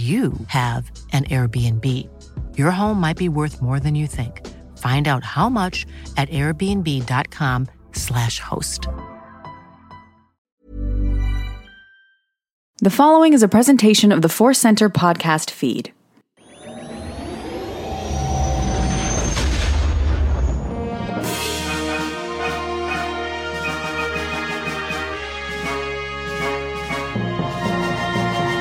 you have an Airbnb. Your home might be worth more than you think. Find out how much at airbnb.com/slash host. The following is a presentation of the Force Center podcast feed.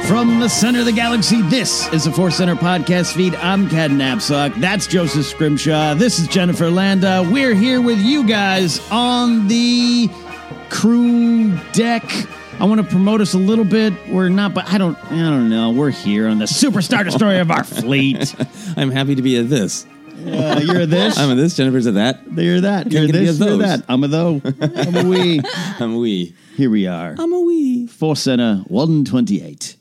From the center of the galaxy, this is the Force Center podcast feed. I'm Ken Napzok. That's Joseph Scrimshaw. This is Jennifer Landa. We're here with you guys on the crew deck. I want to promote us a little bit. We're not, but I don't, I don't know. We're here on the superstar destroyer of our fleet. I'm happy to be at this. Uh, you're a this. I'm a this. Jennifer's a that. You're that. You're this. You're that. I'm a though. I'm a we. I'm a we. Here we are. I'm a we. Force Center 128.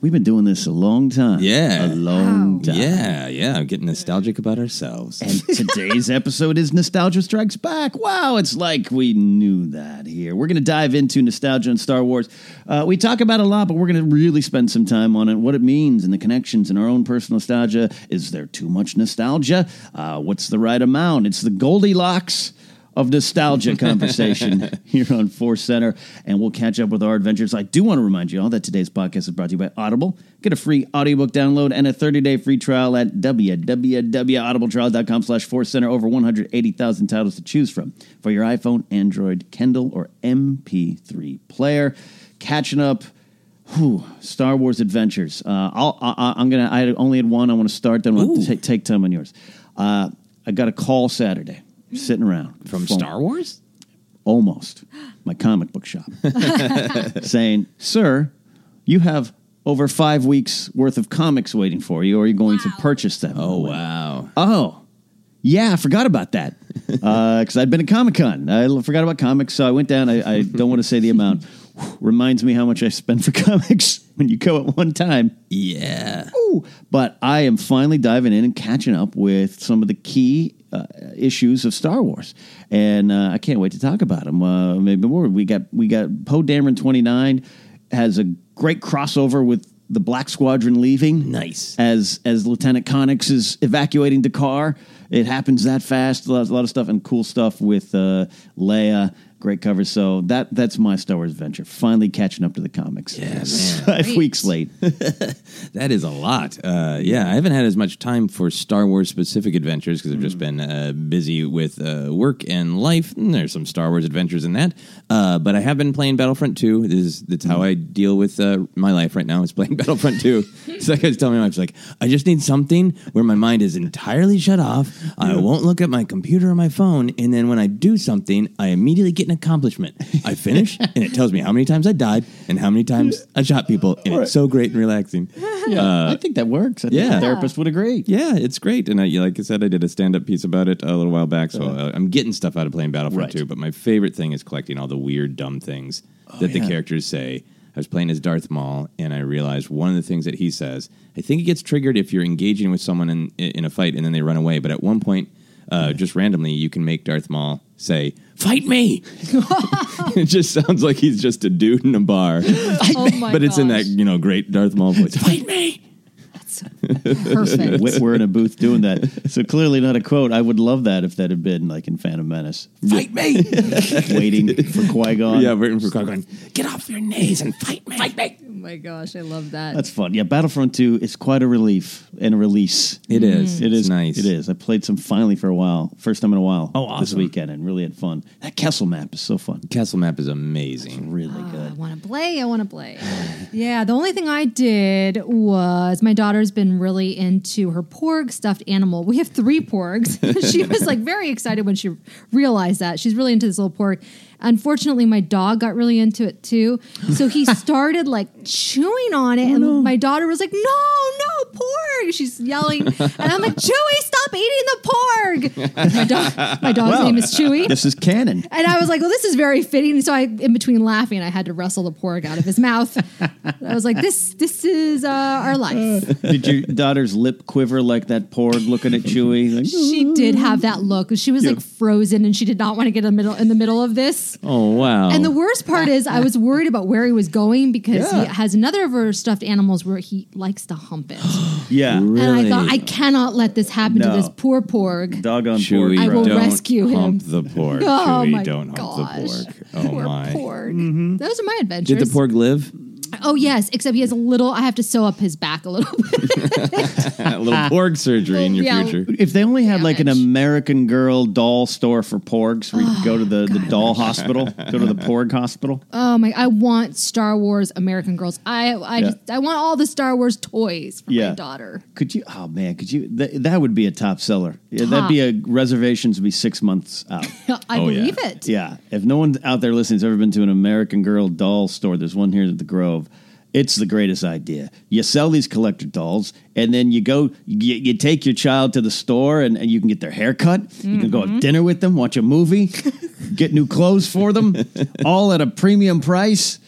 Wow. We've been doing this a long time. Yeah. A long time. Yeah, yeah. I'm getting nostalgic about ourselves. And today's episode is Nostalgia Strikes Back. Wow, it's like we knew that here. We're going to dive into nostalgia and Star Wars. Uh, we talk about it a lot, but we're going to really spend some time on it, what it means and the connections in our own personal nostalgia. Is there too much nostalgia? Uh, what's the right amount? It's the Goldilocks of nostalgia conversation here on Force Center, and we'll catch up with our adventures. I do want to remind you all that today's podcast is brought to you by Audible. Get a free audiobook download and a 30-day free trial at www.audibletrial.com slash Force Center. Over 180,000 titles to choose from for your iPhone, Android, Kindle, or MP3 player. Catching up Whew, Star Wars Adventures. Uh, I'll, I, I'm gonna. I only had one. I want to start. Then take, take time on yours. Uh, I got a call Saturday, sitting around From Phone- Star Wars? almost my comic book shop, saying, "Sir, you have over five weeks worth of comics waiting for you. Are you going to purchase them?" Oh, wow. Oh, yeah, I forgot about that uh, because I'd been at Comic Con. I forgot about comics, so I went down. I, I don't want to say the amount. Reminds me how much I spend for comics when you go at one time. Yeah. Ooh. But I am finally diving in and catching up with some of the key uh, issues of Star Wars, and uh, I can't wait to talk about them. Uh, maybe more. We got we got Poe Dameron twenty nine has a great crossover with the Black Squadron leaving. Nice. As as Lieutenant Connix is evacuating D'Qar, it happens that fast. A lot, a lot of stuff and cool stuff with uh, Leia. Great cover. So that that's my Star Wars adventure. Finally catching up to the comics. Yeah, man. Five Great. weeks late. That is a lot. Uh, yeah, I haven't had as much time for Star Wars specific adventures because I've just been uh, busy with uh, work and life. And there's some Star Wars adventures in that. Uh, but I have been playing Battlefront 2. This is, that's how I deal with uh, my life right now is playing Battlefront 2. so like I was telling my wife, like, I just need something where my mind is entirely shut off. I won't look at my computer or my phone. And then when I do something, I immediately get an accomplishment. I finish and it tells me how many times I died and how many times I shot people. And it's so great and relaxing. Yeah, I think that works. I think yeah. a therapist would agree. Yeah, it's great. And I, like I said, I did a stand up piece about it a little while back. So uh, I'm getting stuff out of playing Battlefront Right. 2. But my favorite thing is collecting all the weird, dumb things that the yeah. characters say. I was playing as Darth Maul, and I realized one of the things that he says, I think it gets triggered if you're engaging with someone in, in a fight and then they run away. But at one point, uh, just randomly, you can make Darth Maul say, Fight me! it just sounds like he's just a dude in a bar. Oh my but it's in that, you know, great Darth Maul voice. Fight me! Perfect. We're we're in a booth doing that. So clearly not a quote. I would love that if that had been like in Phantom Menace. Fight me! Waiting for Qui Gon. Yeah, waiting for Qui-Gon. Get off your knees and fight me. Fight me. Oh my gosh, I love that. That's fun. Yeah, Battlefront 2 is quite a relief and a release. It is. Mm. It It's nice. It is. I played some finally for a while. First time in a while. Oh, This awesome. weekend and really had fun. That Kessel map is so fun. Kessel map is amazing. Really ah, good. I good. want to play. I want to play. yeah, the only thing I did was my daughter's been really into her porg stuffed animal. We have three porgs. she was like very excited when she realized that. She's really into this little porg. Unfortunately, my dog got really into it too. So he started like chewing on it, and my daughter was like, "No, no, porg!" She's yelling, and I'm like, "Chewy, stop eating the porg!" My, dog, my dog's name is Chewy. This is canon. And I was like, well, this is very fitting. So I, in between laughing, I had to wrestle the porg out of his mouth. I was like, this, this is uh, our life. Did your daughter's lip quiver like that porg looking at Chewy? Like, She did have that look. She was like frozen, and she did not want to get in the middle in the middle of this. Oh, wow. And the worst part is, I was worried about where he was going because Yeah. he has another of her stuffed animals where he likes to hump it. yeah. And I thought, I cannot let this happen No. to this poor porg. Doggone Chewy, porg. I will don't rescue him. hump the porg. Oh Chewy, my don't gosh. hump the porg. Oh, Poor my. porg. Mm-hmm. Those are my adventures. Did the porg live? Oh yes, except he has a little. I have to sew up his back a little bit. a little porg surgery in your Yeah. future. If they only had like an Damage. American Girl doll store for porgs where you could go to the, the oh, doll hospital, go to the porg hospital. oh my! I want Star Wars American Girls. I I Yeah. just I want all the Star Wars toys for Yeah. my daughter. Could you? Oh man, could you? Th- that would be a top seller. Yeah, that'd be a reservations would be six months out. I Oh, yeah. believe it. yeah, if no one out there listening has ever been to an American Girl doll store, there's one here at the Grove. It's the greatest idea. You sell these collector dolls, and then you go, you, you take your child to the store, and, and you can get their hair cut. You can go have mm-hmm. dinner with them, watch a movie, get new clothes for them, all at a premium price.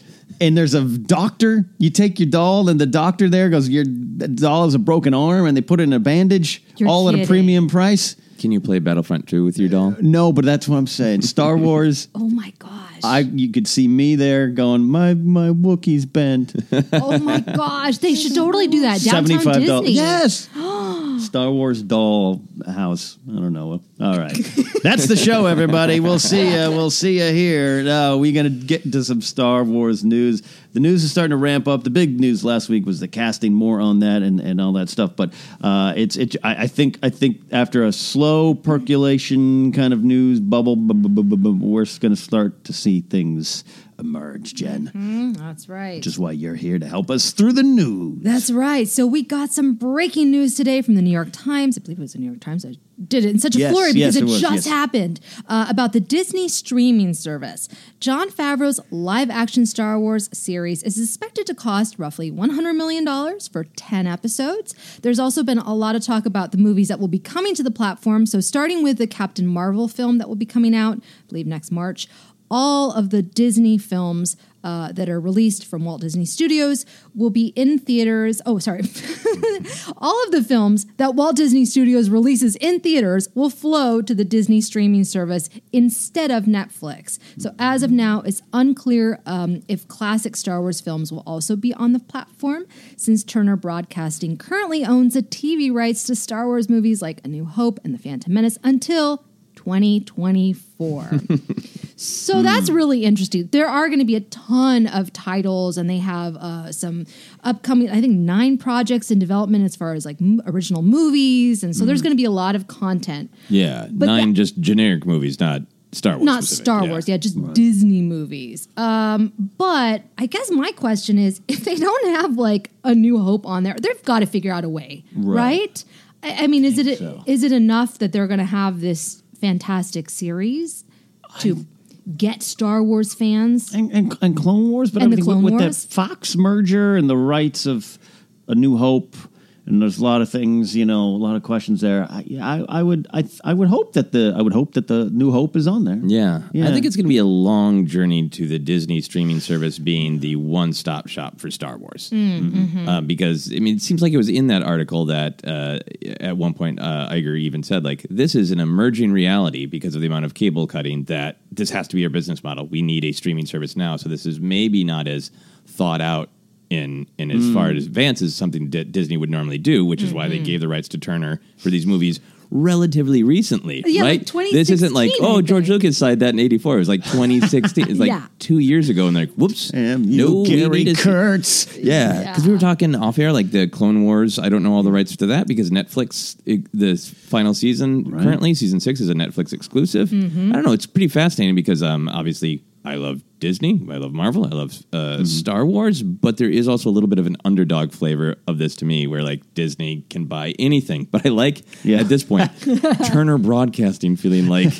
And there's a doctor. You take your doll, and the doctor there goes, "Your doll has a broken arm," and they put it in a bandage, You're all at a premium price. Can you play Battlefront 2 with your doll? Uh, no, but that's what I'm saying. Star Wars. Oh my gosh. I you could see me there going, my my Wookiee's bent. oh my gosh. They should totally do that. Downtown Seventy five dollars. Disney. Yes. Star Wars doll house. I don't know. All right, that's the show, everybody. We'll see you. We'll see you here. Now we're gonna get into some Star Wars news. The news is starting to ramp up. The big news last week was the casting. More on that and, and all that stuff. But uh, it's it. I, I think I think after a slow percolation kind of news bubble, bu- bu- bu- bu- bu- we're to start to see things emerge, Jen. Mm, that's right. Which is why you're here to help us through the news. That's right. So we got some breaking news today from the New York Times. I believe it was the New York Times. I did it in such a Yes, flurry yes, because it it, was, just yes. happened uh, about the Disney streaming service. Jon Favreau's live action Star Wars series is expected to cost roughly $100 million for 10 episodes. There's also been a lot of talk about the movies that will be coming to the platform. So, starting with the Captain Marvel film that will be coming out, I believe next March, all of the Disney films uh, that are released from Walt Disney Studios will be in theaters. Oh, sorry. all of the films that Walt Disney Studios releases in theaters will flow to the Disney streaming service instead of Netflix. So, as of now, it's unclear um, if classic Star Wars films will also be on the platform, since Turner Broadcasting currently owns the TV rights to Star Wars movies like A New Hope and The Phantom Menace until 2024. so that's really interesting. There are going to be a ton of titles, and they have uh, some upcoming, I think, nine projects in development as far as like m- original movies. And so there's going to be a lot of content. Yeah, But nine just generic movies, not Star Wars. Not specific. Star Yeah. Wars, yeah, just Disney movies. Um, but I guess my question is if they don't have like a New Hope on there, they've got to figure out a way, Right. right? I, I mean, is it is so. it enough that they're going to have this fantastic series to get Star Wars fans? and, and, and Clone Wars, but And the Clone with, with that Fox merger and the rights of A New Hope, and there's a lot of things, you know, a lot of questions there. I, I, I would, I, I would hope that the, I would hope that the New Hope is on there. Yeah. Yeah. I think it's going to be a long journey to the Disney streaming service being the one stop shop for Star Wars. Uh, because, I mean, it seems like it was in that article that uh, at one point uh, Iger even said, like, this is an emerging reality because of the amount of cable cutting that this has to be our business model. We need a streaming service now. So this is maybe not as thought out. In, in as far as advance as something that Disney would normally do, which is why they gave the rights to Turner for these movies relatively recently, Yeah, like right? this isn't like oh George. Lucas signed that in '84. It was like 2016. It's like Yeah. two years ago, and they're like, "Whoops, And no, we Gary Kurtz. Yeah, because we were talking off air, like the Clone Wars. I don't know all the rights to that because Netflix, it, the final season currently, season six is a Netflix exclusive. Mm-hmm. I don't know. It's pretty fascinating because um, obviously I love Disney, I love Marvel, I love uh, Mm-hmm. Star Wars, but there is also a little bit of an underdog flavor of this to me, where like Disney can buy anything. But I like Yeah. at this point Turner Broadcasting feeling like.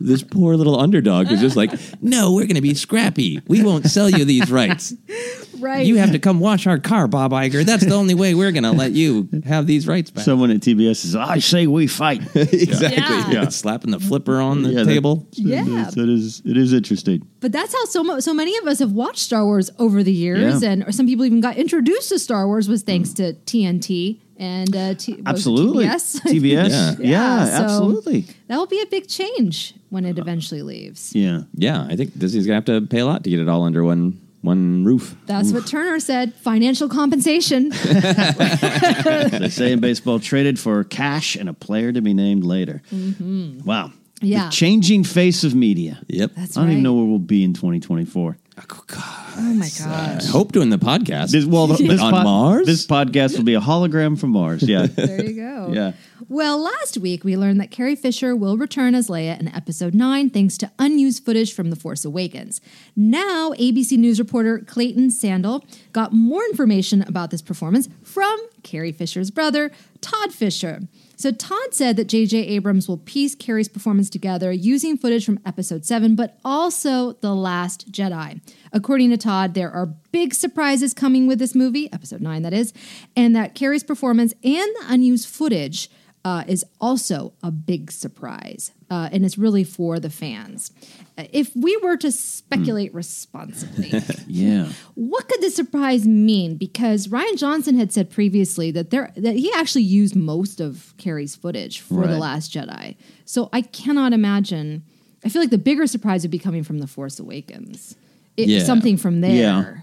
This poor little underdog is just like, no, we're going to be scrappy. We won't sell you these rights. Right. You have to come wash our car, Bob Iger. That's the only way we're going to let you have these rights back. Someone at TBS says, "I say we fight." exactly. Yeah. Yeah. Slapping the flipper on the Yeah, that- table. Yeah. That's- that is, it is interesting. But that's how so mo- so many of us have watched Star Wars over the years, Yeah. and or some people even got introduced to Star Wars was thanks to TNT and uh, T- what it, Absolutely, TBS. TBS. Yeah. Yeah, Yeah, so- absolutely. that will be a big change when it eventually leaves. Yeah. Yeah, I think Disney's going to have to pay a lot to get it all under one one roof. That's what Turner said. Financial compensation. they say in baseball, traded for cash and a player to be named later. Mm-hmm. Wow. Yeah. The changing face of media. Yep. That's I don't even know where we'll be in 2024. Oh my gosh. Hope doing the podcast. This, well, this, On pod- Mars? this podcast will be a hologram from Mars. Yeah. There you go. yeah. Well, last week we learned that Carrie Fisher will return as Leia in episode 9 thanks to unused footage from The Force Awakens. Now, ABC News reporter Clayton Sandell got more information about this performance from Carrie Fisher's brother, Todd Fisher. So, Todd said that J.J. Abrams will piece Carrie's performance together using footage from episode 7, but also The Last Jedi. According to Todd, there are big surprises coming with this movie, episode 9 that is, and that Carrie's performance and the unused footage uh, is also a big surprise, uh, and it's really for the fans. Uh, If we were to speculate responsibly, Yeah. what could the surprise mean? Because Rian Johnson had said previously that there that he actually used most of Carrie's footage for The Last Jedi. So I cannot imagine. I feel like the bigger surprise would be coming from The Force Awakens. It, Yeah. Something from there. Yeah.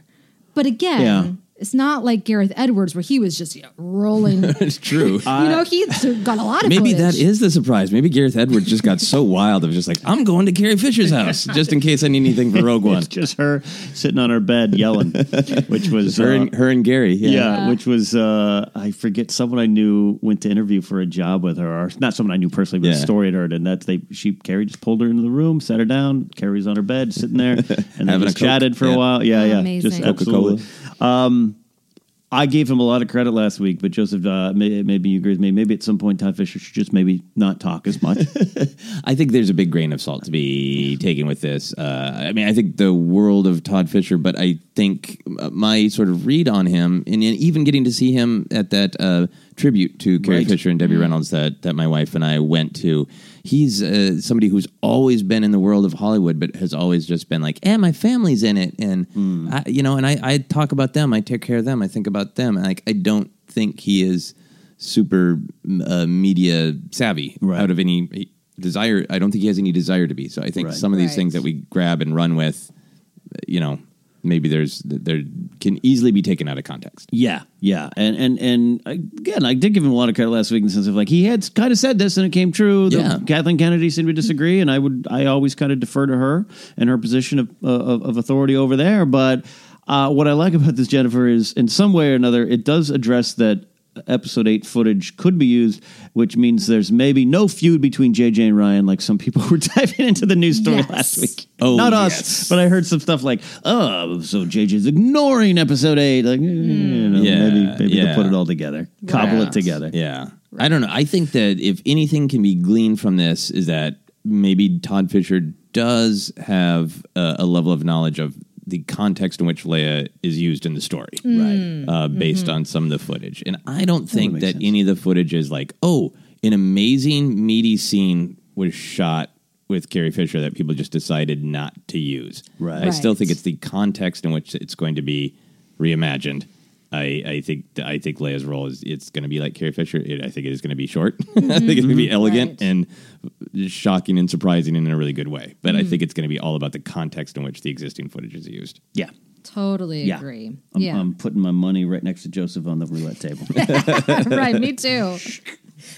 But again, Yeah. It's not like Gareth Edwards where he was just you know, rolling. it's true. You know, he got a lot of Maybe footage. that is the surprise. Maybe Gareth Edwards just got so wild of just like, I'm going to Carrie Fisher's house just in case I need anything for Rogue One. It's just her sitting on her bed yelling, which was Her uh, and, her and Gary. yeah. Yeah. which was uh, I forget someone I knew went to interview for a job with her, or not someone I knew personally, but a story I'd heard, and that's they she Carrie just pulled her into the room, sat her down, Carrie's on her bed, sitting there, and they Having a just Coke. chatted for Yeah. a while. Yeah, yeah, amazing. just Coca-Cola. absolutely. Um, I gave him a lot of credit last week, but Joseph, uh, may, maybe you agree with me. Maybe at some point, Todd Fisher should just maybe not talk as much. I think there's a big grain of salt to be taken with this. Uh, I mean, I think the world of Todd Fisher, but I think my sort of read on him, and even getting to see him at that uh, tribute to Carrie Right. Fisher and Debbie Reynolds that that my wife and I went to. He's uh, somebody who's always been in the world of Hollywood, but has always just been like, "Eh, my family's in it," and I, you know, and I, I talk about them, I take care of them, I think about them. Like, I don't think he is super uh, media savvy Right. out of any desire. I don't think he has any desire to be. So I think Right. some of these things that we grab and run with, you know, maybe there's there can easily be taken out of context. Yeah, yeah, and and and again, I did give him a lot of credit last week in the sense of like he had kind of said this and it came true. The- Yeah. Kathleen Kennedy seemed to disagree, and I would I always kind of defer to her and her position of uh, of, of authority over there. But uh, what I like about this Jennifer is, in some way or another, it does address that episode eight footage could be used, which means there's maybe no feud between JJ and Ryan, like some people were diving into the news story Yes. last week. Oh, not yes. us, but I heard some stuff like, "Oh, so JJ's ignoring episode eight. Like, eh, you know, Yeah, maybe maybe yeah. they'll put it all together, cobble it together. Yeah. I don't know. I think that if anything can be gleaned from this is that maybe Todd Fisher does have a, a level of knowledge of the context in which Leia is used in the story, right? Uh, based on some of the footage, and I don't think makes that any of the footage is like, oh, an amazing meaty scene was shot with Carrie Fisher that people just decided not to use. Right. I still Right. think it's the context in which it's going to be reimagined. I, I think I think Leia's role is it's going to be like Carrie Fisher. It, I think it is going to be short. I think it's going to be mm-hmm. elegant Right. and shocking and surprising in a really good way. But I think mm-hmm. it's going to be all about the context in which the existing footage is used. Yeah. Totally Yeah. agree. I'm, yeah. I'm putting my money right next to Joseph on the roulette table. right, me too.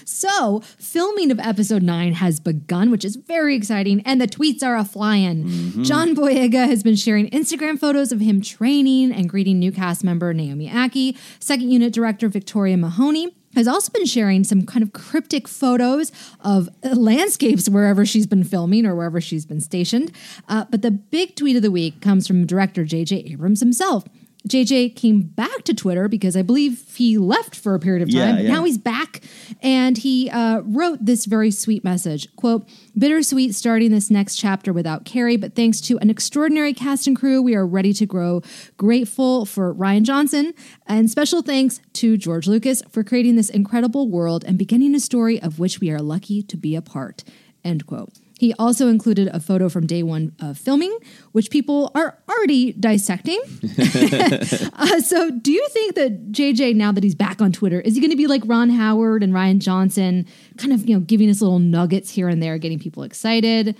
So, filming of episode nine has begun, which is very exciting, and the tweets are a flying. Mm-hmm. John Boyega has been sharing Instagram photos of him training and greeting new cast member Naomi Ackie. Second unit director Victoria Mahoney has also been sharing some kind of cryptic photos of landscapes wherever she's been filming or wherever she's been stationed. Uh, but the big tweet of the week comes from director J.J. Abrams himself. JJ came back to Twitter because I believe he left for a period of time. but yeah. Now he's back, and he uh, wrote this very sweet message: "Quote: Bittersweet starting this next chapter without Carrie, but thanks to an extraordinary cast and crew, we are ready to grow. Grateful for Rian Johnson, and special thanks to George Lucas for creating this incredible world and beginning a story of which we are lucky to be a part." End quote. He also included a photo from day one of filming, which people are already dissecting. Uh, so, do you think that JJ, now that he's back on Twitter, is he going to be like Ron Howard and Rian Johnson, kind of you know giving us little nuggets here and there, getting people excited?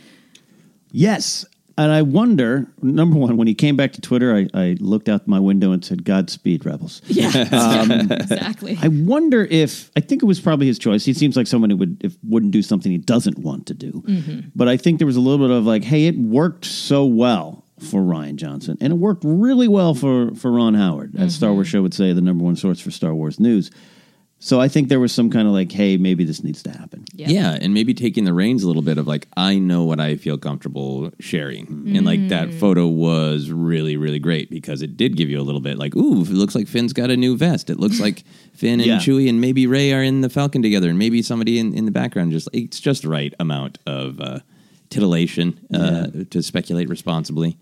yes. And I wonder, number one, when he came back to Twitter, I, I looked out my window and said, Godspeed, Rebels. Yeah, um, exactly. I wonder if I think it was probably his choice. He seems like someone who would if wouldn't do something he doesn't want to do. Mm-hmm. But I think there was a little bit of like, hey, it worked so well for Rian Johnson, and it worked really well for for Ron Howard, as mm-hmm. Star Wars Show would say, the number one source for Star Wars news. So I think there was some kind of like, hey, maybe this needs to happen. Yeah. yeah. and maybe taking the reins a little bit of like, I know what I feel comfortable sharing. And like that photo was really, really great because it did give you a little bit like, ooh, it looks like Finn's got a new vest. It looks like Finn and Yeah. Chewie and maybe Rey are in the Falcon together and maybe somebody in, in the background. Just It's just the right amount of uh, titillation uh, to speculate responsibly.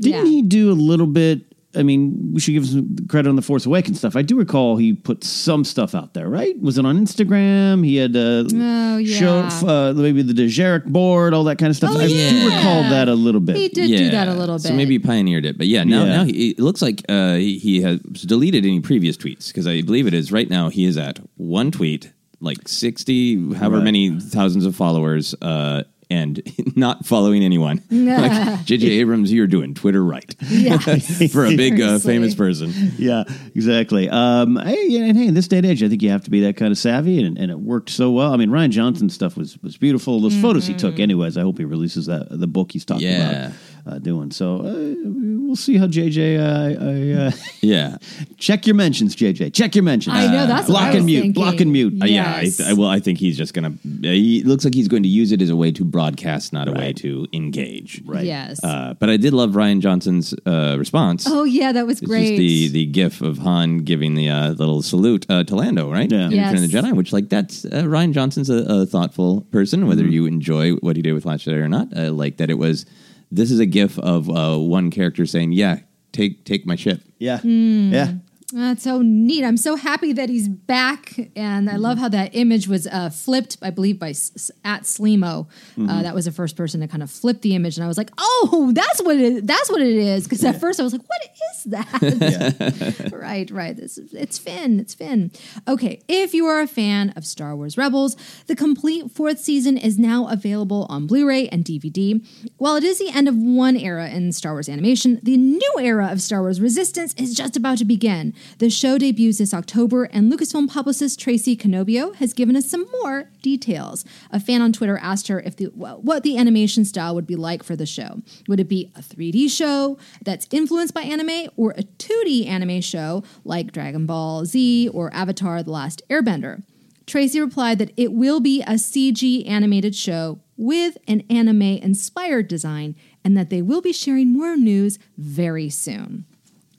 Didn't Yeah. he do a little bit? I mean, we should give him credit on the Force Awakens stuff. I do recall he put some stuff out there, right? Was it on Instagram? He had uh, Oh, yeah. show uh, maybe the Dejarik board, all that kind of stuff. Oh, I do recall that a little bit. He did do that a little bit. So maybe he pioneered it, but yeah, now Yeah. now he, it looks like uh, he, he has deleted any previous tweets because I believe it is right now he is at one tweet, like sixty, however Right. many thousands of followers, uh, and not following anyone. like J.J. Abrams, you're doing Twitter right Yes. for a big uh, Seriously. famous person. Yeah, exactly. Um, hey, and hey, in this day and age, I think you have to be that kind of savvy, and, and it worked so well. I mean, Rian Johnson's stuff was was beautiful. Those photos he took, anyways. I hope he releases that the book he's talking Yeah. about uh, doing. So uh, we'll see how JJ. Uh, I, uh, Yeah. check your mentions, JJ. Check your mentions. I know, that's what block I and mute. thinking. Block and mute. Uh, yeah, I, I- well, I think he's just gonna. He looks like he's going to use it as a way to broadcast, not a way to engage. Right. Yes. Uh, but I did love Rian Johnson's uh, response. oh yeah, that was It's great. just the the gif of Han giving the uh, little salute uh, to Lando, right? Yeah. In Return of the Jedi, which like that's uh, Rian Johnson's a, a thoughtful person. Whether Mm-hmm. you enjoy what he did with Last Jedi or not, uh, like that it was. This is a gif of uh, one character saying, "Yeah, take take my ship." Yeah. Hmm. Yeah. That's so neat. I'm so happy that he's back, and I love how that image was uh, flipped. I believe by S- at Slimo. Uh, that was the first person to kind of flip the image, and I was like, "Oh, that's what it. That's what it is." Because at first I was like, "What is that?" right, right. This it's Finn. It's Finn. Okay, if you are a fan of Star Wars Rebels, the complete fourth season is now available on Blu-ray and DVD. While it is the end of one era in Star Wars animation, the new era of Star Wars Resistance is just about to begin. The show debuts this October, and Lucasfilm publicist Tracy Cannobbio has given us some more details. A fan on Twitter asked her if the what the animation style would be like for the show. Would it be a 3D show that's influenced by anime, or a 2D anime show like Dragon Ball Z or Avatar: The Last Airbender? Tracy replied that it will be a CG animated show with an anime inspired design and that they will be sharing more news very soon.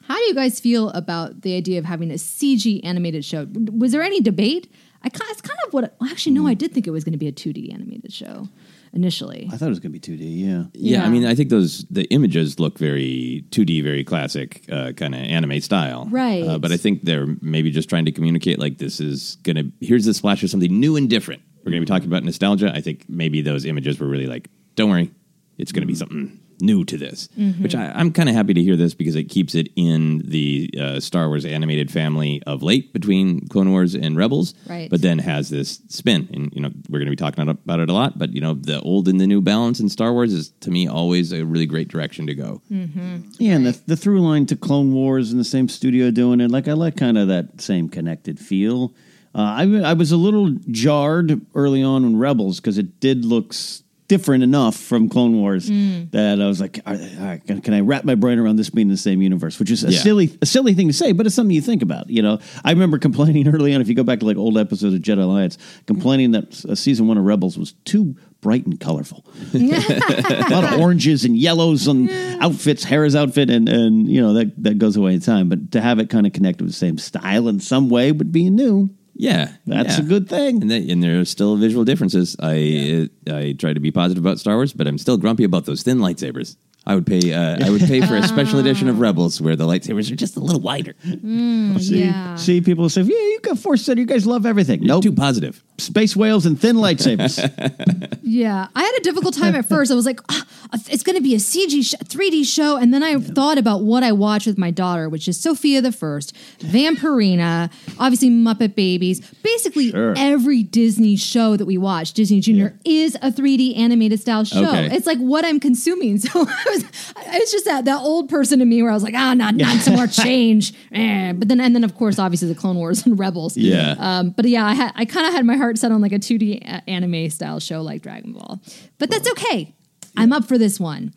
How do you guys feel about the idea of having a CG animated show? Was there any debate? I kind, it's kind of what. well, Actually, no, I did think it was going to be a 2D animated show initially. I thought it was going to be 2D. Yeah. Yeah, Yeah. I mean, I think those the images look very 2D, very classic uh, kind of anime style, Right. Uh, but I think they're maybe just trying to communicate like this is gonna. Here's the splash of something new and different. We're gonna be talking about nostalgia. I think maybe those images were really like, don't worry, it's gonna be something new to this. Mm-hmm. Which I, I'm kind of happy to hear this because it keeps it in the uh, Star Wars animated family of late between Clone Wars and Rebels, Right. But then has this spin, and you know we're gonna be talking about it a lot. But you know the old and the new balance in Star Wars is to me always a really great direction to go. Yeah, and the, the through line to Clone Wars and the same studio doing it, like I like kind of that same connected feel. Uh, I I was a little jarred early on in Rebels because it did look s- different enough from Clone Wars that I was like, all right, all right, can, can I wrap my brain around this being in the same universe? Which is a Yeah. silly a silly thing to say, but it's something you think about. You know, I remember complaining early on. If you go back to like old episodes of Jedi Alliance, complaining that uh, season one of Rebels was too bright and colorful a lot of oranges and yellows on outfits, Hera's outfit, and and you know that that goes away in time. But to have it kind of connected with the same style in some way, but being new, Yeah, that's yeah. a good thing. And, they, and there are still visual differences. I I try to be positive about Star Wars, but I'm still grumpy about those thin lightsabers. I would pay uh, I would pay for a special edition of Rebels where the lightsabers are just a little wider. See, yeah. see, people say, "Yeah, you got Force Center. You guys love everything." Nope, Too positive. space whales and thin lightsabers. Yeah, I had a difficult time at first. I was like, "Ah, it's going to be a CG, sh- 3D show, and then I thought about what I watched with my daughter, which is Sofia the First, Vampirina, obviously Muppet Babies, basically Sure. every Disney show that we watch. Disney Junior is a 3D animated style show. Okay. It's like what I'm consuming. So I was, it's just that that old person in me where I was like, ah, not not some more change. Eh. But then and then of course, obviously the Clone Wars and Rebels. Yeah. Um, but yeah, I had I kind of had my heart set on like a 2D a- anime style show like Dragon Ball. But that's okay. I'm up for this one.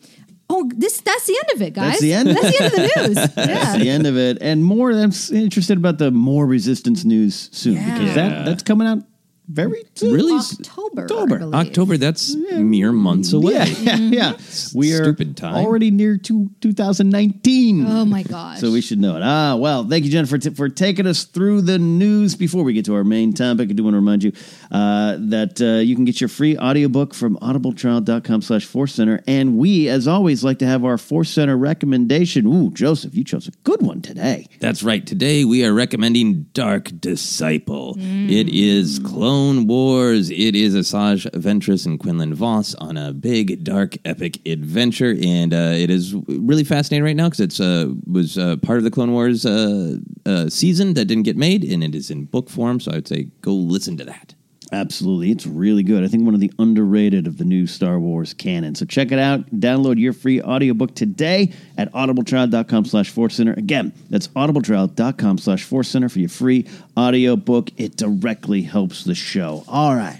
Oh, this that's the end of it, guys. That's the end? That's the end of the news. That's Yeah. the end of it, and more. I'm interested about the more resistance news soon Yeah. because that that's coming out very soon. Really? s- October. I October. believe. October, that's mere months away. Yeah, yeah, yeah. We are Stupid time. already near to 2019. Oh my gosh. So we should know it. Ah, well, thank you, Jennifer, t- for taking us through the news. Before we get to our main topic, I do want to remind you uh, that uh, you can get your free audiobook from audibletrial.com slash Force Center. And we, as always, like to have our Force Center recommendation. Ooh, Joseph, you chose a good one today. That's right. Today we are recommending Dark Disciple. It is Clone Wars. It is Asajj Ventress and Quinlan Vos on a big, dark, epic adventure, and uh, it is really fascinating right now because it's uh, was uh, part of the Clone Wars uh, uh, season that didn't get made, and it is in book form. So I would say go listen to that. Absolutely. It's really good. I think one of the underrated of the new Star Wars canon. So check it out. Download your free audiobook today at audibletrial.com slash force center. Again, that's audibletrial.com slash force center for your free audiobook. It directly helps the show. All right.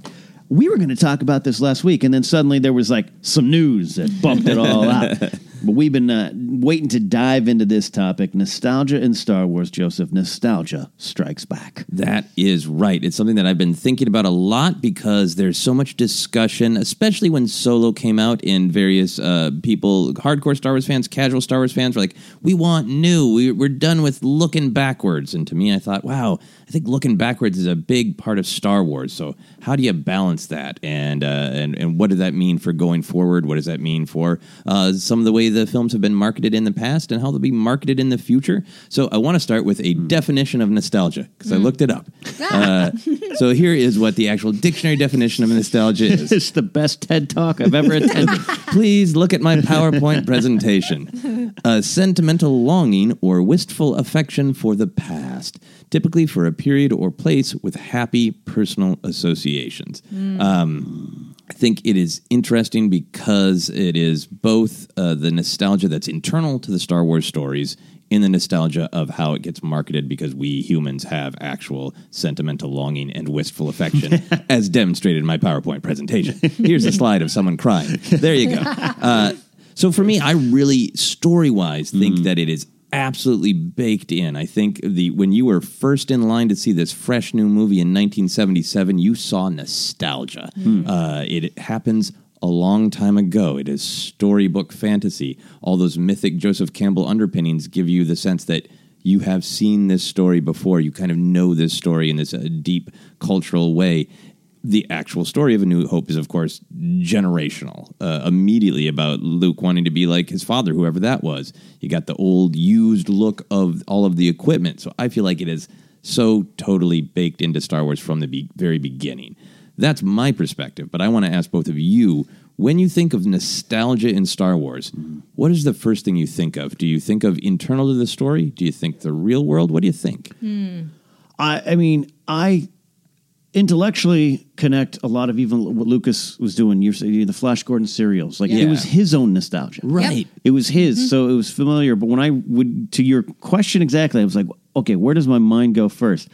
We were going to talk about this last week, and then suddenly there was like some news that bumped it all out. But we've been uh, waiting to dive into this topic nostalgia in Star Wars, Joseph. Nostalgia strikes back. That is right. It's something that I've been thinking about a lot because there's so much discussion, especially when Solo came out in various uh, people, hardcore Star Wars fans, casual Star Wars fans were like, we want new. We, we're done with looking backwards. And to me, I thought, wow, I think looking backwards is a big part of Star Wars. So how do you balance that? And, uh, and, and what does that mean for going forward? What does that mean for uh, some of the way the films have been marketed in the past and how they'll be marketed in the future? So I want to start with a definition of nostalgia because I looked it up. Uh, so here is what the actual dictionary definition of nostalgia is. It's the best TED talk I've ever attended. Please look at my PowerPoint presentation. A sentimental longing or wistful affection for the past, typically for a period or place with happy personal associations. Um, I think it is interesting because it is both uh, the nostalgia that's internal to the Star Wars stories in the nostalgia of how it gets marketed because we humans have actual sentimental longing and wistful affection, as demonstrated in my PowerPoint presentation. Here's a slide of someone crying. There you go. Uh, so for me, I really story wise think that it is absolutely baked in. I think the when you were first in line to see this fresh new movie in 1977, you saw nostalgia. Uh, it happens a long time ago. It is storybook fantasy. All those mythic Joseph Campbell underpinnings give you the sense that you have seen this story before. You kind of know this story in this uh, deep cultural way. The actual story of A New Hope is, of course, generational. Uh, immediately about Luke wanting to be like his father, whoever that was. You got the old, used look of all of the equipment. So I feel like it is so totally baked into Star Wars from the be- very beginning. That's my perspective, but I want to ask both of you when you think of nostalgia in Star Wars, what is the first thing you think of? Do you think of internal to the story? Do you think the real world? What do you think? I, I mean, I intellectually connect a lot of even what Lucas was doing. You're saying the Flash Gordon serials, like Yeah. it was his own nostalgia, Right. It was his, mm-hmm. so it was familiar. But when I would to your question exactly, I was like, okay, where does my mind go first?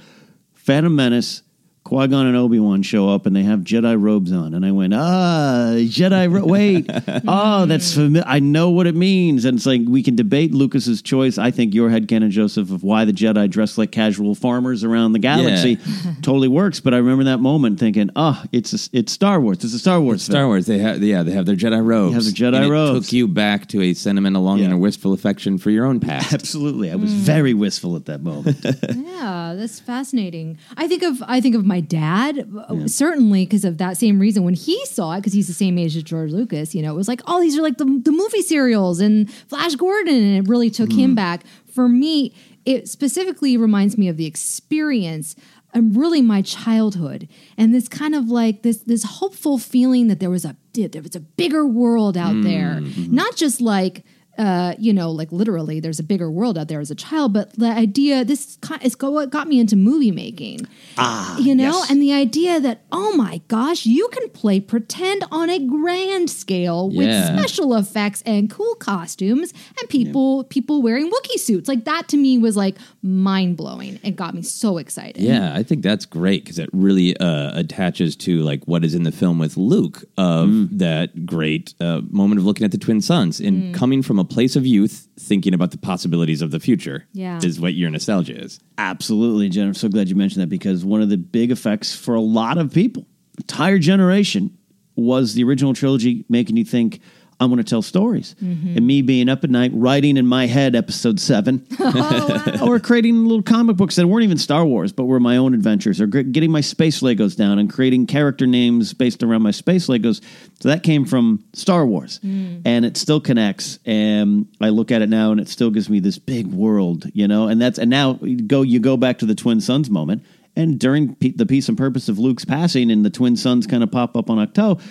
Phantom Menace. Qui Gon and Obi Wan show up and they have Jedi robes on, and I went, ah, Jedi. Ro- wait, oh, that's familiar. I know what it means, and it's like we can debate Lucas's choice. I think your head headcanon, Joseph, of why the Jedi dress like casual farmers around the galaxy totally works. But I remember that moment thinking, oh, it's a, it's Star Wars. It's a Star Wars. Star. Wars, they have yeah, they have their Jedi robes. They have their Jedi and it robes. took you back to a sentimental longing Yeah. or wistful affection for your own past. Absolutely, I was very wistful at that moment. Yeah, that's fascinating. I think of I think of my dad uh, certainly because of that same reason. When he saw it, because he's the same age as George Lucas, you know, it was like, oh, these are like the the movie serials and Flash Gordon, and it really took him back. For me, it specifically reminds me of the experience. And really, my childhood, and this kind of like this this hopeful feeling that there was a there was a bigger world out there, not just like uh, you know, like literally, there's a bigger world out there as a child. But the idea, this is what got me into movie making. Ah, you know, yes. and the idea that oh my gosh, you can play pretend on a grand scale with Yeah. special effects and cool costumes and people people wearing Wookiee suits. Like that to me was like mind blowing and got me so excited. Yeah, I think that's great because it really uh, attaches to like what is in the film with Luke of that great uh, moment of looking at the twin suns and coming from a place of youth, thinking about the possibilities of the future. Yeah. is what your nostalgia is. Absolutely, Jen. I'm so glad you mentioned that because one of the big effects for a lot of people, entire generation, was the original trilogy making you think, I'm going to tell stories. Mm-hmm. And me being up at night writing in my head episode seven, oh, or creating little comic books that weren't even Star Wars, but were my own adventures, or getting my space Legos down and creating character names based around my space Legos. So that came from Star Wars, mm. and it still connects. And I look at it now, and it still gives me this big world, you know. And that's and now you go you go back to the twin suns moment, and during pe- the peace and purpose of Luke's passing, and the twin suns kind of pop up on Ahch-To.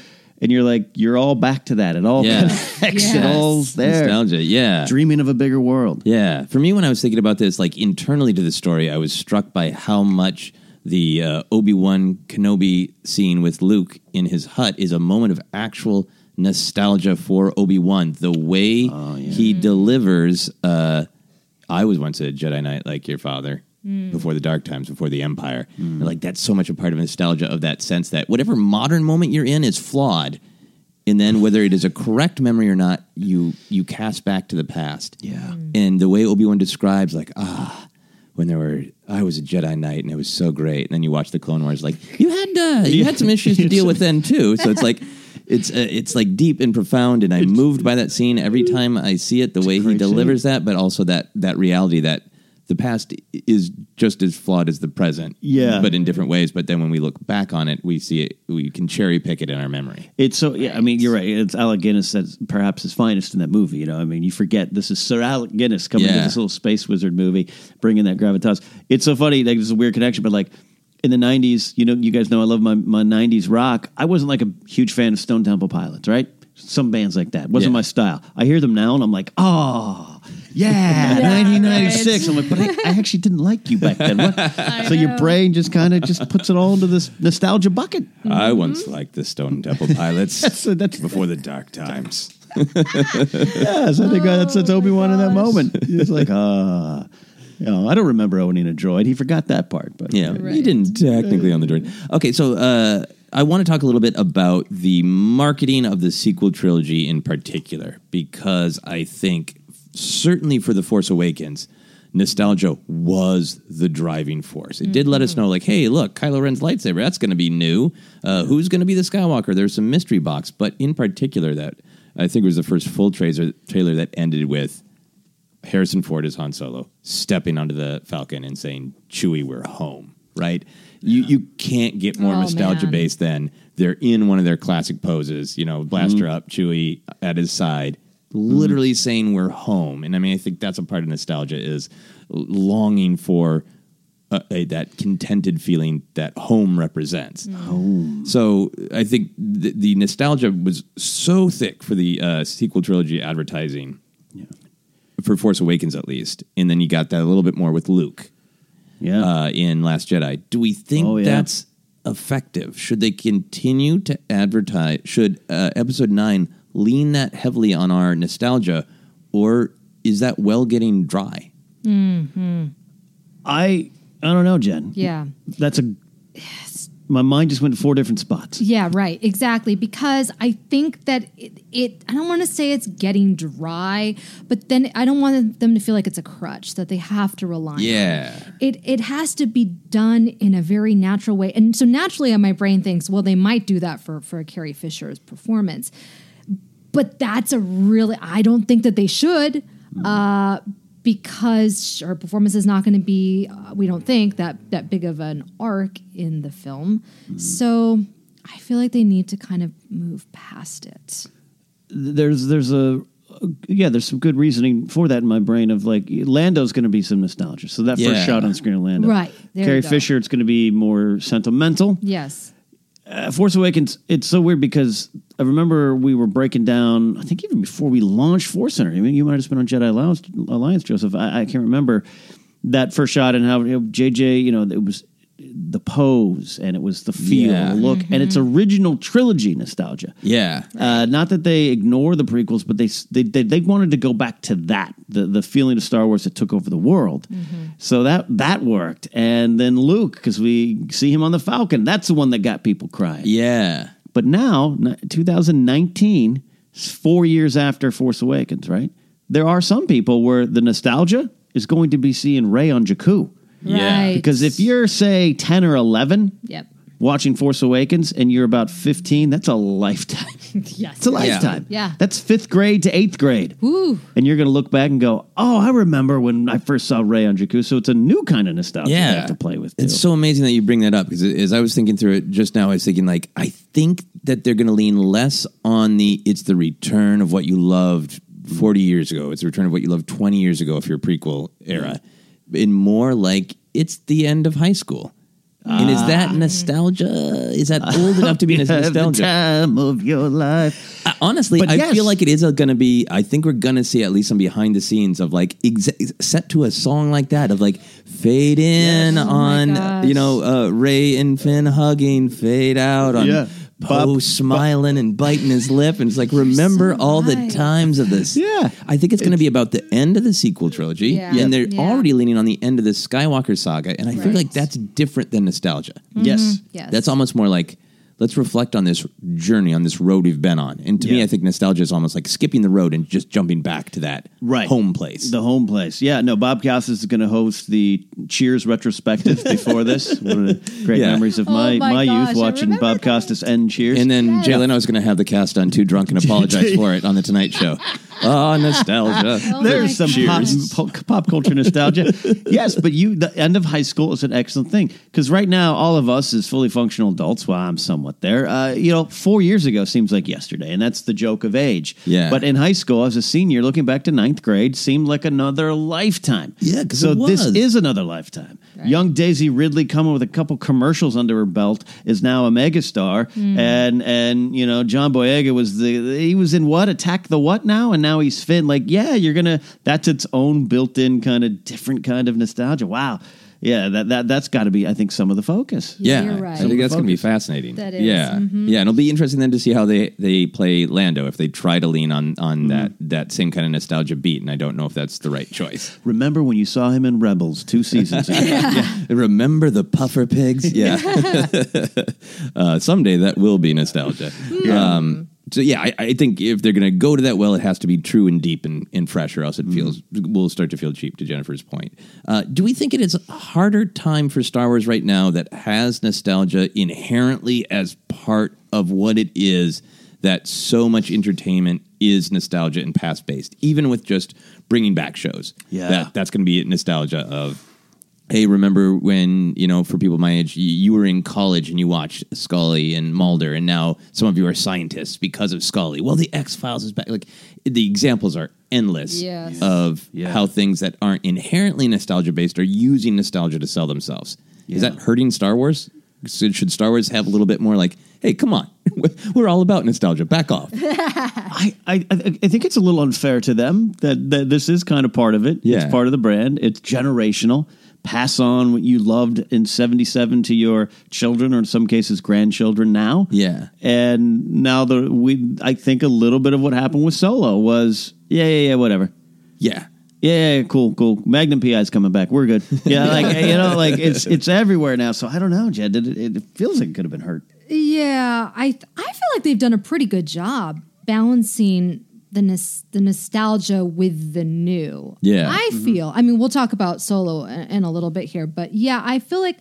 And you're like, you're all back to that. It all Yeah. connects. It all's there. Nostalgia, yeah. Dreaming of a bigger world. Yeah. For me, when I was thinking about this, like internally to the story, I was struck by how much the uh, Obi Wan Kenobi scene with Luke in his hut is a moment of actual nostalgia for Obi Wan. The way he delivers, uh, I was once a Jedi Knight like your father. Before the dark times, before the empire, And, like that's so much a part of nostalgia of that sense that whatever modern moment you're in is flawed, and then whether it is a correct memory or not, you you cast back to the past. Yeah. And the way Obi Wan describes, like, ah, when there were, I was a Jedi Knight and it was so great. And then you watch the Clone Wars, like, you had uh, you had some issues to deal with then too. So it's like, it's uh, it's like deep and profound, and I'm moved by that scene every time I see it. The way he great delivers that, but also that that reality that the past is just as flawed as the present. Yeah. but in different ways. But then when we look back on it, we see it. We can cherry pick it in our memory. It's so yeah. I mean, you're right. It's Alec Guinness that's perhaps his finest in that movie. You know, I mean, you forget this is Sir Alec Guinness coming to this little space wizard movie, bringing that gravitas. It's so funny. Like, there's a weird connection, but like in the '90s, you know, you guys know I love my my '90s rock. I wasn't like a huge fan of Stone Temple Pilots, right? Some bands like that wasn't Yeah. my style. I hear them now, and I'm like, oh. Yeah, 1996. I'm like, but I, I actually didn't like you back then. What? So your brain just kind of just puts it all into this nostalgia bucket. I once liked the Stone Temple Pilots So that's before the dark times. Yes, I think that's, that's Obi Wan in that moment. He's like, ah. you know, I don't remember owning a droid. He forgot that part. But Yeah, he didn't technically own the droid. Okay, so uh, I want to talk a little bit about the marketing of the sequel trilogy in particular, because I think certainly for The Force Awakens, nostalgia was the driving force. It did let us know, like, hey, look, Kylo Ren's lightsaber, that's going to be new. Uh, who's going to be the Skywalker? There's some mystery box. But in particular, that I think was the first full trailer, trailer that ended with Harrison Ford as Han Solo stepping onto the Falcon and saying, Chewie, we're home, right? You, you can't get more Oh, nostalgia man. based than they're in one of their classic poses, you know, blaster up, Chewie at his side, literally saying we're home. And I mean, I think that's a part of nostalgia is longing for uh, a, that contented feeling that home represents. Home. So I think the, the nostalgia was so thick for the uh, sequel trilogy advertising for Force Awakens at least, and then you got that a little bit more with Luke yeah. uh, in Last Jedi. Do we think Oh, yeah. that's effective? Should they continue to advertise? Should uh, Episode Nine lean that heavily on our nostalgia, or is that well getting dry? Mm-hmm. I I don't know, Jen. Yeah. That's a. Yes. My mind just went to four different spots. Yeah, right. Exactly. Because I think that it, it I don't want to say it's getting dry, but then I don't want them to feel like it's a crutch that they have to rely on. Yeah. It it has to be done in a very natural way. And so naturally my brain thinks, well, they might do that for for Carrie Fisher's performance. But that's a really I don't think that they should. Uh because her performance is not going to be, uh, we don't think that that big of an arc in the film. So I feel like they need to kind of move past it. There's there's a yeah there's some good reasoning for that in my brain of like Lando's going to be some nostalgia. So that Yeah. first shot on screen of Lando, Right. There Carrie you go. Fisher, it's going to be more sentimental. Yes. Uh, Force Awakens, it's so weird because I remember we were breaking down. I think even before we launched Force Center. I mean, you might have been on Jedi Alliance, Alliance Joseph. I, I can't remember that first shot and how you know, JJ. You know, it was the pose and it was the feel, Yeah. the look, and it's original trilogy nostalgia. Yeah. Uh, not that they ignore the prequels, but they, they they they wanted to go back to that the the feeling of Star Wars that took over the world. So that that worked, and then Luke because we see him on the Falcon. That's the one that got people crying. Yeah. But now, 2019, it's four years after Force Awakens, right? There are some people where the nostalgia is going to be seeing Rey on Jakku. Yeah. Right. Because if you're, say, 10 or 11 Yep. watching Force Awakens and you're about 15, that's a lifetime. Yes. It's a lifetime. Yeah. That's fifth grade to eighth grade. Ooh. And you're going to look back and go, oh, I remember when I first saw Rey on Jakku. So it's a new kind of nostalgia Yeah. you have to play with. Too. It's so amazing that you bring that up because as I was thinking through it just now, I was thinking like I think that they're going to lean less on the it's the return of what you loved forty years ago. It's the return of what you loved twenty years ago if you're a prequel era, and more like it's the end of high school. and is that nostalgia? Is that old enough to be You have the nostalgia? time of your life. Uh, honestly, But I yes. feel like it is going to be. I think we're going to see at least some behind the scenes of like exa- set to a song like that of like fade in Oh my on gosh. you know uh, Rey and Finn hugging, fade out on Yeah. Poe oh, Bob- smiling and biting his lip, and it's like remember so all the times of this. Yeah. I think it's going to be about the end of the sequel trilogy, Yeah. and they're Yeah. already leaning on the end of the Skywalker saga, and I feel like that's different than nostalgia. Yes. Mm-hmm. Yes. That's almost more like let's reflect on this journey, on this road we've been on. And to me, I think nostalgia is almost like skipping the road and just jumping back to that Right. home place. The home place. Yeah, no, Bob Costas is going to host the Cheers retrospective before this. One of the great Yeah. memories of Oh my, my my gosh, youth watching Bob. Costas end Cheers. and then Yes. Jay Leno's going to have the cast on Too Drunk and apologize for it on the Tonight Show. Oh, nostalgia. Oh There's some pop, pop, pop culture nostalgia. yes, but you, the end of high school is an excellent thing because right now, all of us as fully functional adults, well, I'm somewhat there. Uh, you know, four years ago seems like yesterday, and that's the joke of age. Yeah. But in high school, as a senior, looking back to ninth grade, seemed like another lifetime. Yeah, so this is another lifetime. Young Daisy Ridley, coming with a couple commercials under her belt, is now a megastar, mm. and and you know John Boyega was the he was in what? Attack the What now, and now he's Finn. Like, yeah, you're gonna that's its own built-in kind of different kind of nostalgia. Wow, yeah, that that that's got to be I think some of the focus. Yeah, You're right. I think that's going to be fascinating. That is, yeah, mhm. yeah, and it'll be interesting then to see how they they play Lando if they try to lean on on that that same kind of nostalgia beat, and I don't know if that's the right choice. Remember when you saw him in Rebels two seasons ago? Remember the puffer pigs? Yeah. uh, someday that will be nostalgia. Um, so yeah, I, I think if they're going to go to that well, it has to be true and deep and, and fresh, or else it feels will start to feel cheap. To Jennifer's point, uh, do we think it is a harder time for Star Wars right now that has nostalgia inherently as part of what it is? That so much entertainment is nostalgia and past based, even with just bringing back shows. Yeah. that that's going to be nostalgia of hey, remember when, you know, for people my age, you, you were in college and you watched Scully and Mulder, and now some of you are scientists because of Scully. Well, the X Files is back. Like, the examples are endless Yes. of Yeah. how things that aren't inherently nostalgia based are using nostalgia to sell themselves. Is that hurting Star Wars? Should Star Wars have a little bit more like, hey, come on, we're all about nostalgia. Back off. I, I I think it's a little unfair to them that, that this is kind of part of it. Yeah. It's part of the brand. It's generational. Pass on what you loved in 77 to your children or in some cases grandchildren now. Yeah. And now the we I think a little bit of what happened with Solo was yeah, yeah, yeah, whatever. Yeah. Yeah, yeah, cool, cool. Magnum PI's coming back. We're good. Yeah, like you know, like it's it's everywhere now. So I don't know, Jed. It, it feels like it could have been hurt. Yeah, I I feel like they've done a pretty good job balancing the nos- the nostalgia with the new. Yeah. I feel. I mean, we'll talk about Solo in, in a little bit here, but yeah, I feel like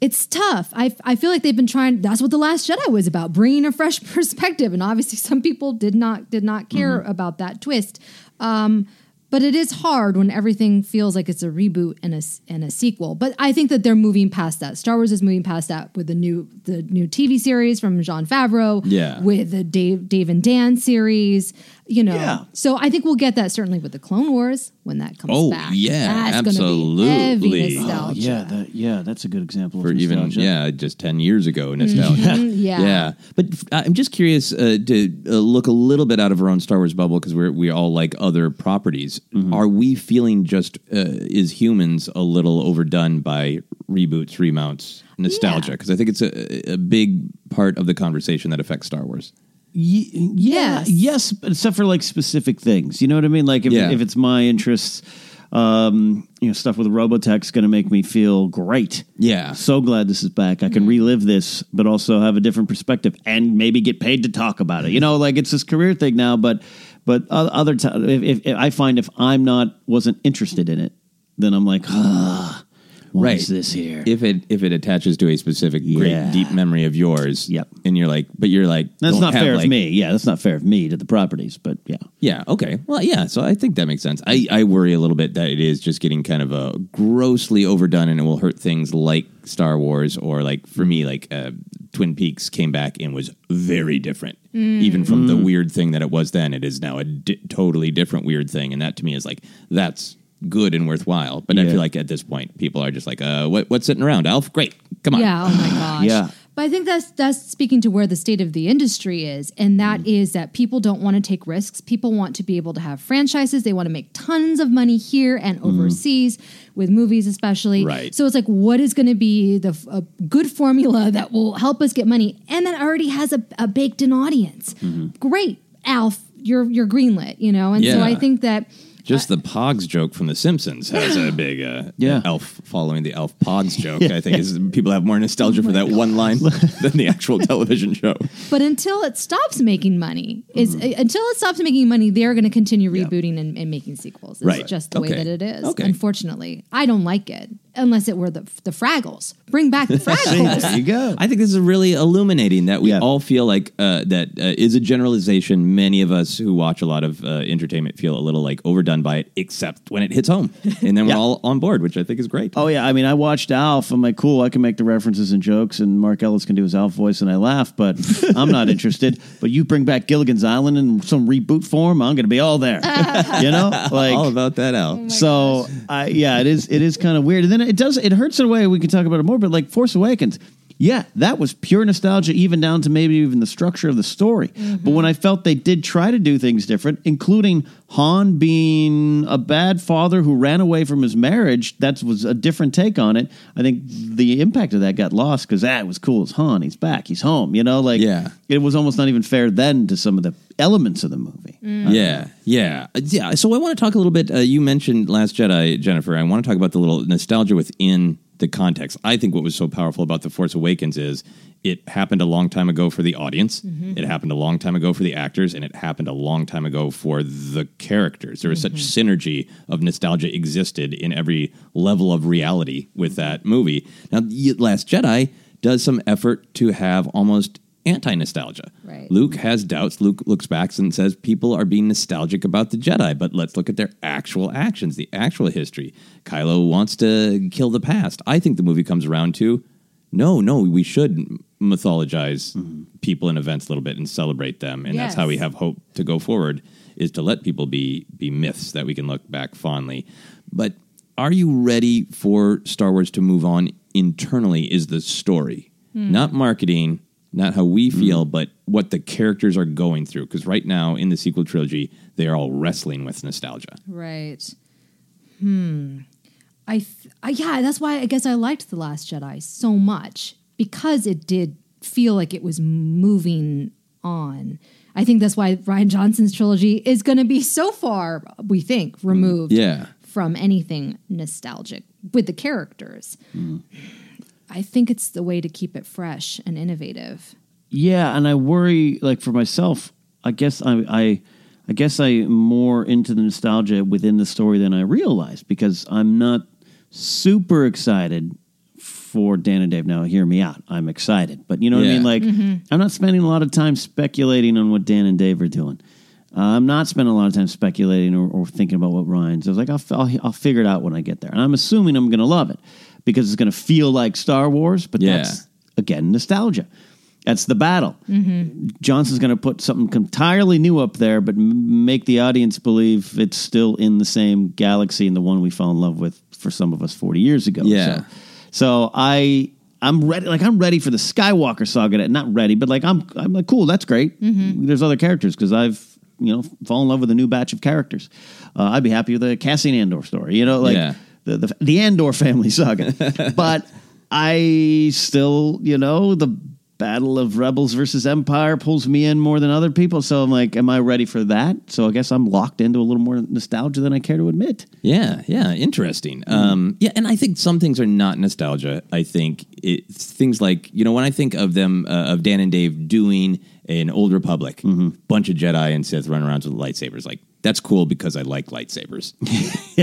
it's tough. I I feel like they've been trying. That's what the Last Jedi was about, bringing a fresh perspective, and obviously some people did not did not care about that twist. Um, but it is hard when everything feels like it's a reboot and a and a sequel. But I think that they're moving past that. Star Wars is moving past that with the new the new TV series from Jon Favreau. Yeah. with the Dave Dave and Dan series. You know, Yeah. so I think we'll get that certainly with the Clone Wars when that comes Oh, back. yeah, That's gonna be heavy absolutely. Oh, nostalgia. Yeah, that, yeah, that's a good example for of even yeah just 10 years ago nostalgia Mhm, yeah. yeah but i'm just curious uh, to uh, look a little bit out of our own star wars bubble because we're we all like other properties are we feeling just uh, as humans a little overdone by reboots remounts nostalgia Yeah. because i think it's a, a big part of the conversation that affects star wars Ye- yeah, Yes. yes, except for like specific things. You know what I mean? Like if, Yeah. if it's my interests, um, you know, stuff with Robotech's going to make me feel great. Yeah. So glad this is back. I can relive this, but also have a different perspective and maybe get paid to talk about it. You know, like it's this career thing now, but but other times, if, if, if I find if I'm not wasn't interested in it, then I'm like, ah, what Right. is this here? if it if it attaches to a specific Yeah. great deep memory of yours Yep. and you're like but you're like That's don't not have, fair like, of me. Yeah, that's not fair of me to the properties, but yeah. Yeah. Okay. Well, yeah. So I think that makes sense. I, I worry a little bit that it is just getting kind of uh, grossly overdone, and it will hurt things like Star Wars or like for me, like uh, Twin Peaks came back and was very different, even from the weird thing that it was then. It is now a di- totally different weird thing, and that to me is like that's good and worthwhile. But I feel like at this point, people are just like, uh, what, what's sitting around, Alf? Great, come on. Yeah. Oh my gosh. Yeah. But I think that's that's speaking to where the state of the industry is, and that Mm. is that people don't want to take risks. People want to be able to have franchises. They want to make tons of money here and overseas with movies, especially. Right. So it's like, what is going to be the f- a good formula that will help us get money, and that already has a, a baked in audience? Great, Alf, you're you're greenlit, you know. And so I think that. Just the Pogs joke from The Simpsons has a big uh, Yeah. Alf following the Alf Pogs joke. I think is people have more Oh nostalgia for that one line than the actual television show. But until it stops making money, is uh, until it stops making money, they're going to continue rebooting and, and making sequels. It's Right. just the way Okay. that it is. Okay. Unfortunately, I don't like it unless it were the the Fraggles. Bring back the Fraggles. there you go. I think this is really illuminating that we Yeah. all feel like uh, that uh, is a generalization. Many of us who watch a lot of uh, entertainment feel a little like overdone by it, except when it hits home, and then we're all on board, which I think is great. Oh yeah, I mean, I watched Alf. I'm like, cool. I can make the references and jokes, and Mark Ellis can do his Alf voice, and I laugh. But I'm not interested. But you bring back Gilligan's Island in some reboot form, I'm going to be all there. you know, like all about that, Al. so. I yeah, it is. It is kind of weird, and then it does. It hurts in a way. We can talk about it more, but like Force Awakens. Yeah, that was pure nostalgia, even down to maybe even the structure of the story. Mm-hmm. But when I felt they did try to do things different, including Han being a bad father who ran away from his marriage, that was a different take on it. I think the impact of that got lost because that was cool as Han. He's back. He's home. You know, like Yeah. it was almost not even fair then to some of the elements of the movie. Yeah, yeah, Uh, yeah. So I want to talk a little bit. Uh, you mentioned Last Jedi, Jennifer. I want to talk about the little nostalgia within the context. I think what was so powerful about The Force Awakens is it happened a long time ago for the audience. Mm-hmm. It happened a long time ago for the actors, and it happened a long time ago for the characters. There was such mm-hmm. synergy of nostalgia existed in every level of reality with mm-hmm. that movie. Now, Last Jedi does some effort to have almost anti nostalgia. Right. Luke has doubts. Luke looks back and says people are being nostalgic about the Jedi, but let's look at their actual actions, the actual history. Kylo wants to kill the past. I think the movie comes around to no, no, we should mythologize mm-hmm. people and events a little bit and celebrate them, and that's how we have hope to go forward. Is to let people be be myths that we can look back fondly. But are you ready for Star Wars to move on internally? Is the story hmm. not marketing? not how we hmm. feel, but what the characters are going through. Because right now in the sequel trilogy, they are all wrestling with nostalgia. Right. Hmm. I, th- I yeah, that's why I guess I liked The Last Jedi so much because it did feel like it was moving on. I think that's why Rian Johnson's trilogy is going to be so far, we think, mm. removed Yeah. from anything nostalgic with the characters. Mm. I think it's the way to keep it fresh and innovative. Yeah, and I worry like for myself. I guess I, I, I guess I'm more into the nostalgia within the story than I realized because I'm not super excited for Dan and Dave. Now, hear me out. I'm excited, but you know what I mean. Like, I'm not spending a lot of time speculating on what Dan and Dave are doing. Uh, I'm not spending a lot of time speculating or, or thinking about what Rian's. I was like, I'll, I'll, I'll figure it out when I get there, and I'm assuming I'm going to love it because it's going to feel like Star Wars. But Yeah. that's again nostalgia. That's the battle. Johnson's going to put something entirely new up there, but m- make the audience believe it's still in the same galaxy and the one we fell in love with for some of us 40 years ago. Yeah. So, so I. I'm ready. Like I'm ready for the Skywalker saga. to- Not ready, but like I'm. I'm like cool. That's great. There's other characters because I've you know fallen in love with a new batch of characters. Uh, I'd be happy with the Cassian Andor story. You know, like Yeah. the, the the Andor family saga. but I still, you know, the battle of rebels versus empire pulls me in more than other people. So I'm like, am I ready for that? So I guess I'm locked into a little more nostalgia than I care to admit. Yeah, yeah, interesting. Um, yeah, and I think some things are not nostalgia. I think it's things like you know when I think of them uh, of Dan and Dave doing an Old Republic, bunch of Jedi and Sith running around with lightsabers, like that's cool because I like lightsabers.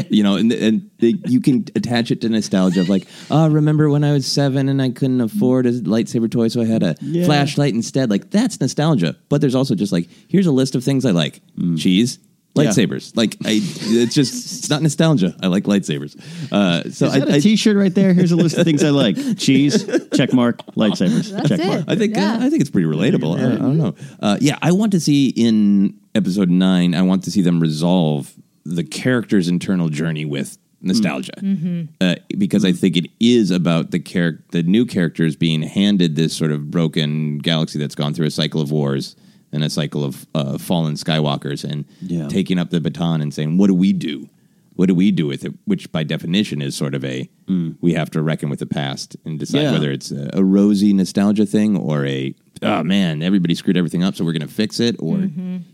you know, and and they, you can attach it to nostalgia of like, oh, remember when I was seven and I couldn't afford a lightsaber toy, so I had a Yeah. flashlight instead. Like that's nostalgia. But there's also just like here's a list of things I like: mm. cheese. Yeah. Lightsabers, like I, it's just it's not nostalgia. I like lightsabers. Uh, so Is I, that a I, T-shirt right there? Here's a list of things I like: cheese, check mark, lightsabers, That's check it. mark. I think Yeah. I think it's pretty relatable. I, I don't know. Uh, yeah, I want to see in episode nine. I want to see them resolve the character's internal journey with nostalgia Mhm. uh, because I think it is about the character, the new characters being handed this sort of broken galaxy that's gone through a cycle of wars and a cycle of uh, fallen Skywalkers, and Yeah. taking up the baton and saying, "What do we do? What do we do with it?" Which, by definition, is sort of a we have to reckon with the past and decide Yeah. whether it's a, a rosy nostalgia thing or a oh man, everybody screwed everything up, so we're going to fix it, or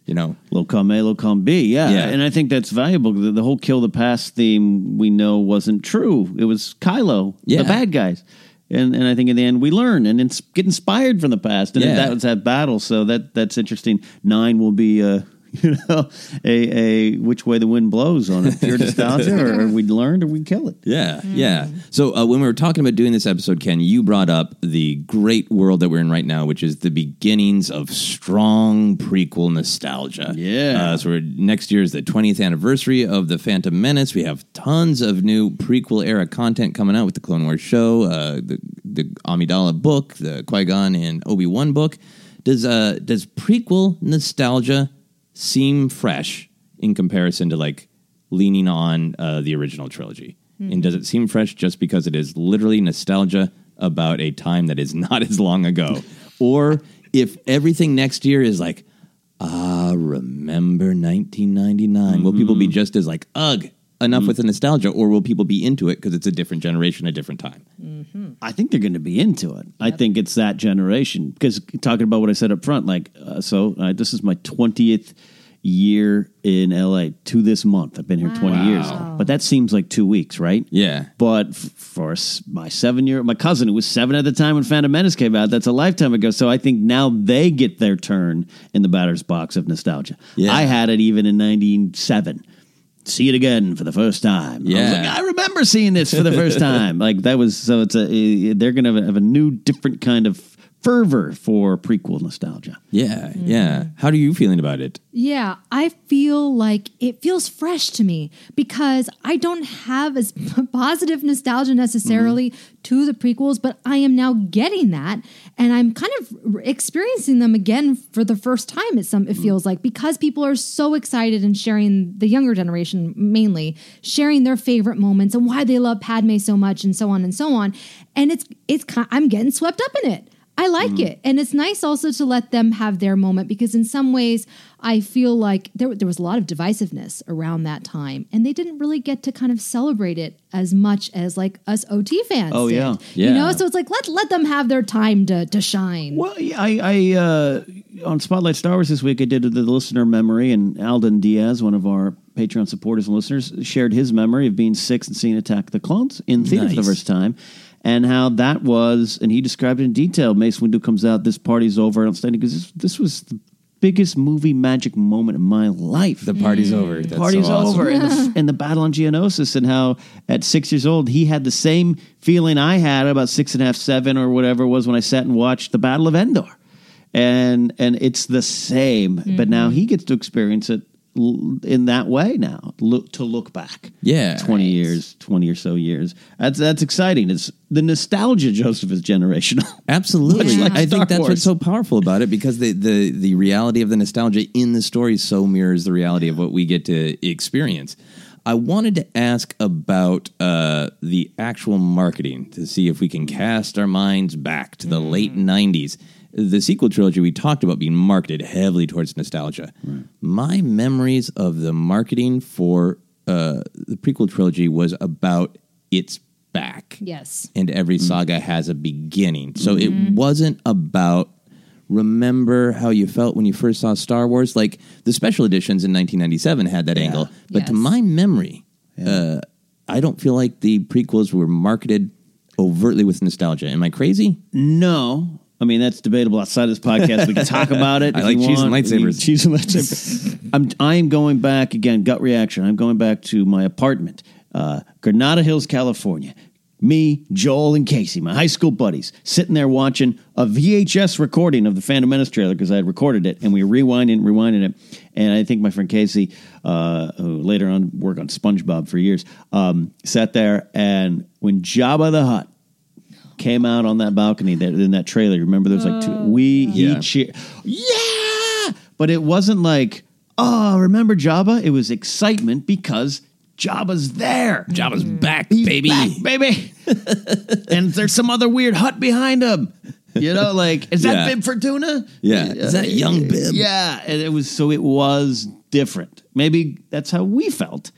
you know, Low column A, low column B. Yeah. Yeah. And I think that's valuable. The, the whole kill the past theme we know wasn't true. It was Kylo, Yeah. the bad guys. And and I think in the end we learn and ins- get inspired from the past. And Yeah. that was that battle. So that that's interesting. Nine will be uh you know a a which way the wind blows on it. Pure nostalgia or, or we learned or we kill it. Yeah, yeah. So uh, when we were talking about doing this episode, Ken, you brought up the great world that we're in right now, which is the beginnings of strong prequel nostalgia. Yeah. Uh, so we're, next year is the 20th anniversary of the Phantom Menace. We have tons of new prequel era content coming out with the Clone Wars show, uh, the the Amidala book, the Qui Gon and Obi Wan book. Does uh does prequel nostalgia seem fresh in comparison to like leaning on uh, the original trilogy? And does it seem fresh just because it is literally nostalgia about a time that is not as long ago? or if everything next year is like, ah, remember 1999, will people be just as like, ugh, enough with the nostalgia? Or will people be into it because it's a different generation, a different time? I think they're going to be into it. I think it's that generation because talking about what I said up front, like, uh, so uh, this is my 20th year in LA to this month. I've been here 20 years, but that seems like two weeks, right? Yeah. But f- for s- my seven year, my cousin who was seven at the time when Phantom Menace came out, that's a lifetime ago. So I think now they get their turn in the batter's box of nostalgia. Yeah. I had it even in 97. See it again for the first time. I was Yeah. like, I remember seeing this for the first time. like that was so. It's a eh, they're going to have a new, different kind of fervor for prequel nostalgia. Yeah, mm-hmm. yeah. How are you feeling about it? Yeah, I feel like it feels fresh to me because I don't have as positive nostalgia necessarily mm-hmm. to the prequels, but I am now getting that and I'm kind of experiencing them again for the first time it some it mm-hmm. feels like because people are so excited and sharing the younger generation mainly sharing their favorite moments and why they love Padme so much and so on and so on and it's it's ki- I'm getting swept up in it. I like it. And it's nice also to let them have their moment because in some ways I feel like there, there was a lot of divisiveness around that time and they didn't really get to kind of celebrate it as much as like us OT fans. Oh, did. yeah. You know, so it's like let let them have their time to to shine. Well, yeah, I, I uh, on Spotlight Star Wars this week, I did the listener memory, and Alden Diaz, one of our Patreon supporters and listeners, shared his memory of being six and seeing Attack of the Clones in theater for the first time, and how that was, and he described it in detail. Mace Windu comes out, this party's over, I'm standing because this, this was the biggest movie magic moment in my life. The party's mm. over. That's party's so awesome. over and the, and the battle on Geonosis and how at six years old he had the same feeling I had about six and a half, seven or whatever it was when I sat and watched the Battle of Endor, and and it's the same, but mm-hmm. now he gets to experience it l- in that way now. Look to look back, Yeah. twenty years, twenty or so years. That's that's exciting. It's the nostalgia. Joseph is generational. Absolutely. Much like I Star think that's Wars. what's so powerful about it because the, the, the reality of the nostalgia in the story so mirrors the reality of what we get to experience. I wanted to ask about uh, the actual marketing to see if we can cast our minds back to the late 90s. The sequel trilogy we talked about being marketed heavily towards nostalgia. My memories of the marketing for uh, the prequel trilogy was about its back yes. and every saga has a beginning. So Mm-hmm. it wasn't about remember how you felt when you first saw Star Wars. Like the special editions in 1997 had that angle, but to my memory, uh, I don't feel like the prequels were marketed overtly with nostalgia. Am I crazy? No. I mean, that's debatable outside of this podcast. We can talk about it. I if like you cheese and want. lightsabers. Cheese and lightsabers. I'm, I am going back again, gut reaction. I'm going back to my apartment, uh, Granada Hills, California. Me, Joel, and Casey, my high school buddies, sitting there watching a VHS recording of the Phantom Menace trailer because I had recorded it, and we rewinded and rewinded it. And I think my friend Casey, uh, who later on worked on SpongeBob for years, um, sat there, and when Jabba the Hutt came out on that balcony there in that trailer. Remember, there was like two. Oh, we he Yeah. cheer, yeah, but it wasn't like oh, remember Jabba? It was excitement because Jabba's there. Jabba's mm. back, He's baby. back, baby. and there's some other weird Hutt behind him. You know, like is that Yeah. Bib Fortuna? Yeah. Is that young Bib? Yeah, and it was so it was different. Maybe that's how we felt,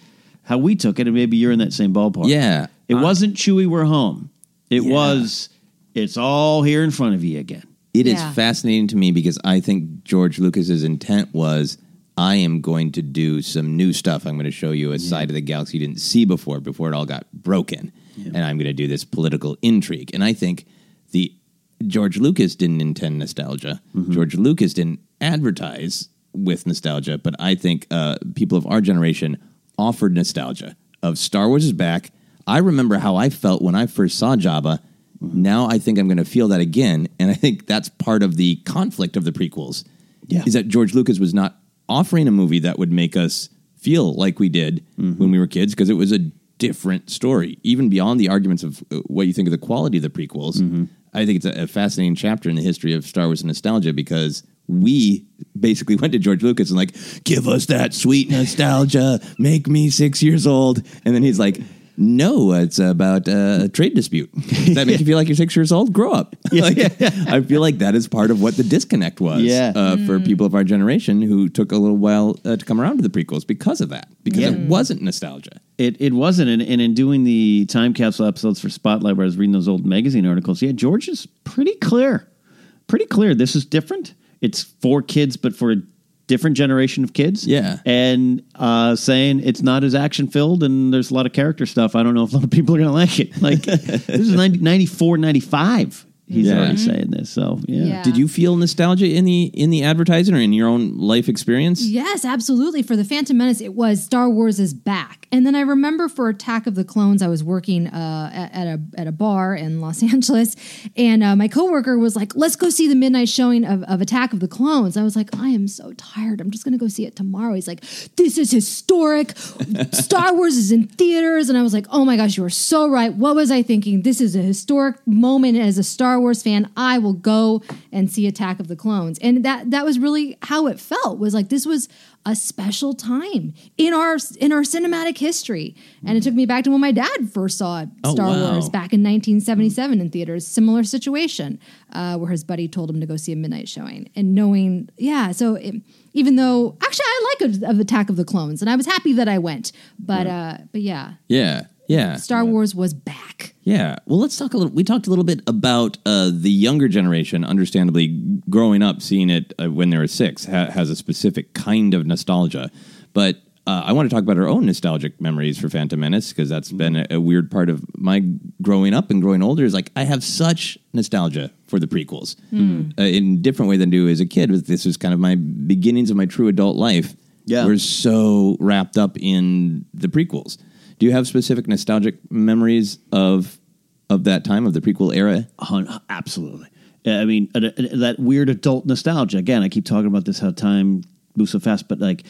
how we took it, and maybe you're in that same ballpark. Yeah. it wasn't Chewie, we're home. It was. It's all here in front of you again. It is Yeah. fascinating to me because I think George Lucas's intent was I am going to do some new stuff. I'm going to show you a side of the galaxy you didn't see before, before it all got broken. And I'm going to do this political intrigue. And I think the George Lucas didn't intend nostalgia. George Lucas didn't advertise with nostalgia, but I think uh, people of our generation offered nostalgia of Star Wars is back. I remember how I felt when I first saw Jabba. Now I think I'm going to feel that again, and I think that's part of the conflict of the prequels. Yeah. Is that George Lucas was not offering a movie that would make us feel like we did when we were kids because it was a different story, even beyond the arguments of uh, what you think of the quality of the prequels. I think it's a, a fascinating chapter in the history of Star Wars and nostalgia because we basically went to George Lucas and like, give us that sweet nostalgia, make me six years old, and then he's like. No, it's about uh, a trade dispute. Does that make you feel like you're six years old? Grow up. Like, I feel like that is part of what the disconnect was Yeah. uh, for people of our generation who took a little while uh, to come around to the prequels because of that, because Yeah. it wasn't nostalgia. It it wasn't, and, and in doing the time capsule episodes for Spotlight, where I was reading those old magazine articles, yeah, George is pretty clear, pretty clear. This is different. It's for kids, but for a different generation of kids. Yeah. and uh, saying it's not as action filled, and there's a lot of character stuff. I don't know if a lot of people are going to like it. Like this is 90, 94, 95. He's Yeah. already saying this. So yeah. Yeah. Did you feel nostalgia in the in the advertising or in your own life experience? Yes, absolutely. For the Phantom Menace, it was Star Wars is back. And then I remember for Attack of the Clones, I was working uh, at, at a at a bar in Los Angeles, and uh, my coworker was like, "Let's go see the midnight showing of, of Attack of the Clones." I was like, "I am so tired. I'm just going to go see it tomorrow." He's like, "This is historic. Star Wars is in theaters," and I was like, "Oh my gosh, you are so right. What was I thinking? This is a historic moment as a Star Wars fan. I will go and see Attack of the Clones." And that that was really how it felt. Was like this was a special time in our in our cinematic history. And it took me back to when my dad first saw Oh, Star wow. Wars back in 1977 in theaters. Similar situation uh, where his buddy told him to go see a midnight showing, and knowing, yeah. So it, even though actually I like a, of Attack of the Clones, and I was happy that I went, but uh, but yeah, Yeah, yeah, Star Wars was back. yeah. Well, let's talk a little. We talked a little bit about uh, the younger generation. Understandably, growing up seeing it uh, when they were six ha- has a specific kind of nostalgia, but. Uh, I want to talk about our own nostalgic memories for Phantom Menace because that's been a, a weird part of my growing up and growing older. Is like I have such nostalgia for the prequels uh, in a different way than I do as a kid. This was kind of my beginnings of my true adult life. Yeah. We're so wrapped up in the prequels. Do you have specific nostalgic memories of of that time of the prequel era? Hun- Absolutely. I mean, uh, uh, that weird adult nostalgia. Again, I keep talking about this how time moves so fast, but like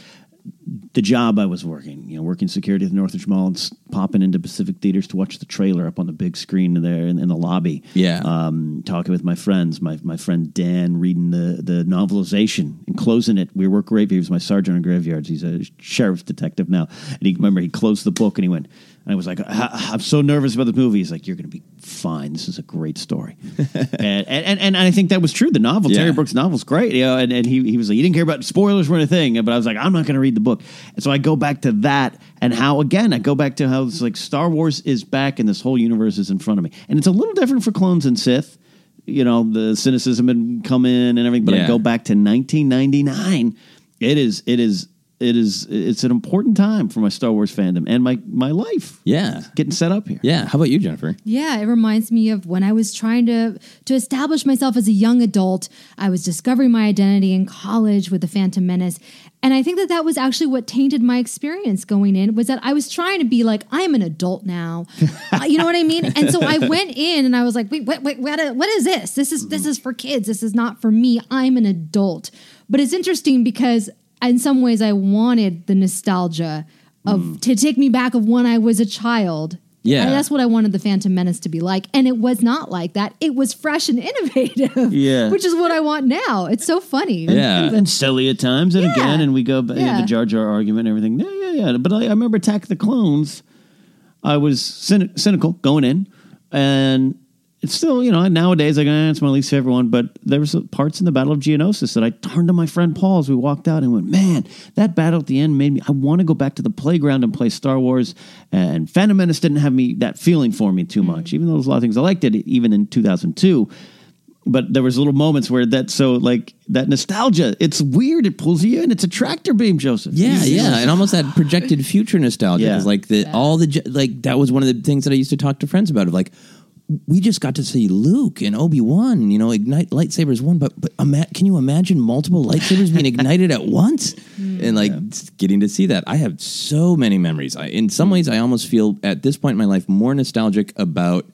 the job I was working, you know, working security at the Northridge Mall and popping into Pacific theaters to watch the trailer up on the big screen there in, in the lobby. Yeah. Um, talking with my friends, my, my friend Dan reading the, the novelization and closing it. We were graveyards. He was my sergeant on graveyards. He's a sheriff's detective now. And he remember he closed the book and he went, and I was like, "I- I'm so nervous about the movie. He's like, You're going to be fine. This is a great story. and, and, and I think that was true. The novel, Yeah. Terry Brooks' novel's great. You know, and, and he, he was like, He didn't care about spoilers were a thing. But I was like, I'm not going to read the book. And so I go back to that and how, again, I go back to how it's like Star Wars is back and this whole universe is in front of me. And it's a little different for clones and Sith. You know, the cynicism had come in and everything. But I go back to 1999. It is, it is, it is, it's an important time for my Star Wars fandom and my, my life Yeah, getting set up here. yeah. How about you, Jennifer? Yeah, it reminds me of when I was trying to to establish myself as a young adult. I was discovering my identity in college with the Phantom Menace, and I think that that was actually what tainted my experience going in. Was that I was trying to be like I'm an adult now, Uh, you know what I mean? And so I went in and I was like, wait, wait, wait, what, what is this? This is this is for kids. This is not for me. I'm an adult. But it's interesting because in some ways I wanted the nostalgia of to take me back of when I was a child Yeah. And that's what I wanted the Phantom Menace to be like. And it was not like that. It was fresh and innovative. Yeah. Which is what I want now. It's so funny. and, and silly at times, and Yeah. again, and we go back Yeah. the Jar Jar argument, and everything. Yeah, yeah, yeah. But I, I remember Attack of the Clones. I was cyni- cynical going in, and it's still, you know, nowadays like eh, it's my least favorite one. But there was parts in the Battle of Geonosis that I turned to my friend Paul as we walked out and went, "Man, that battle at the end made me. I want to go back to the playground and play Star Wars." And Phantom Menace didn't have me that feeling for me too much, even though there's a lot of things I liked it, even in 2002 but there was little moments where that so like that nostalgia it's weird it pulls you in it's a tractor beam joseph Yeah, yeah, and almost that projected future nostalgia. Yeah. Like the all the like that was one of the things that I used to talk to friends about. Of like, we just got to see Luke and Obi Wan, you know, ignite lightsabers one, but but ima- can you imagine multiple lightsabers being ignited at once? And like getting to see that, I have so many memories. I, in some ways, I almost feel at this point in my life more nostalgic about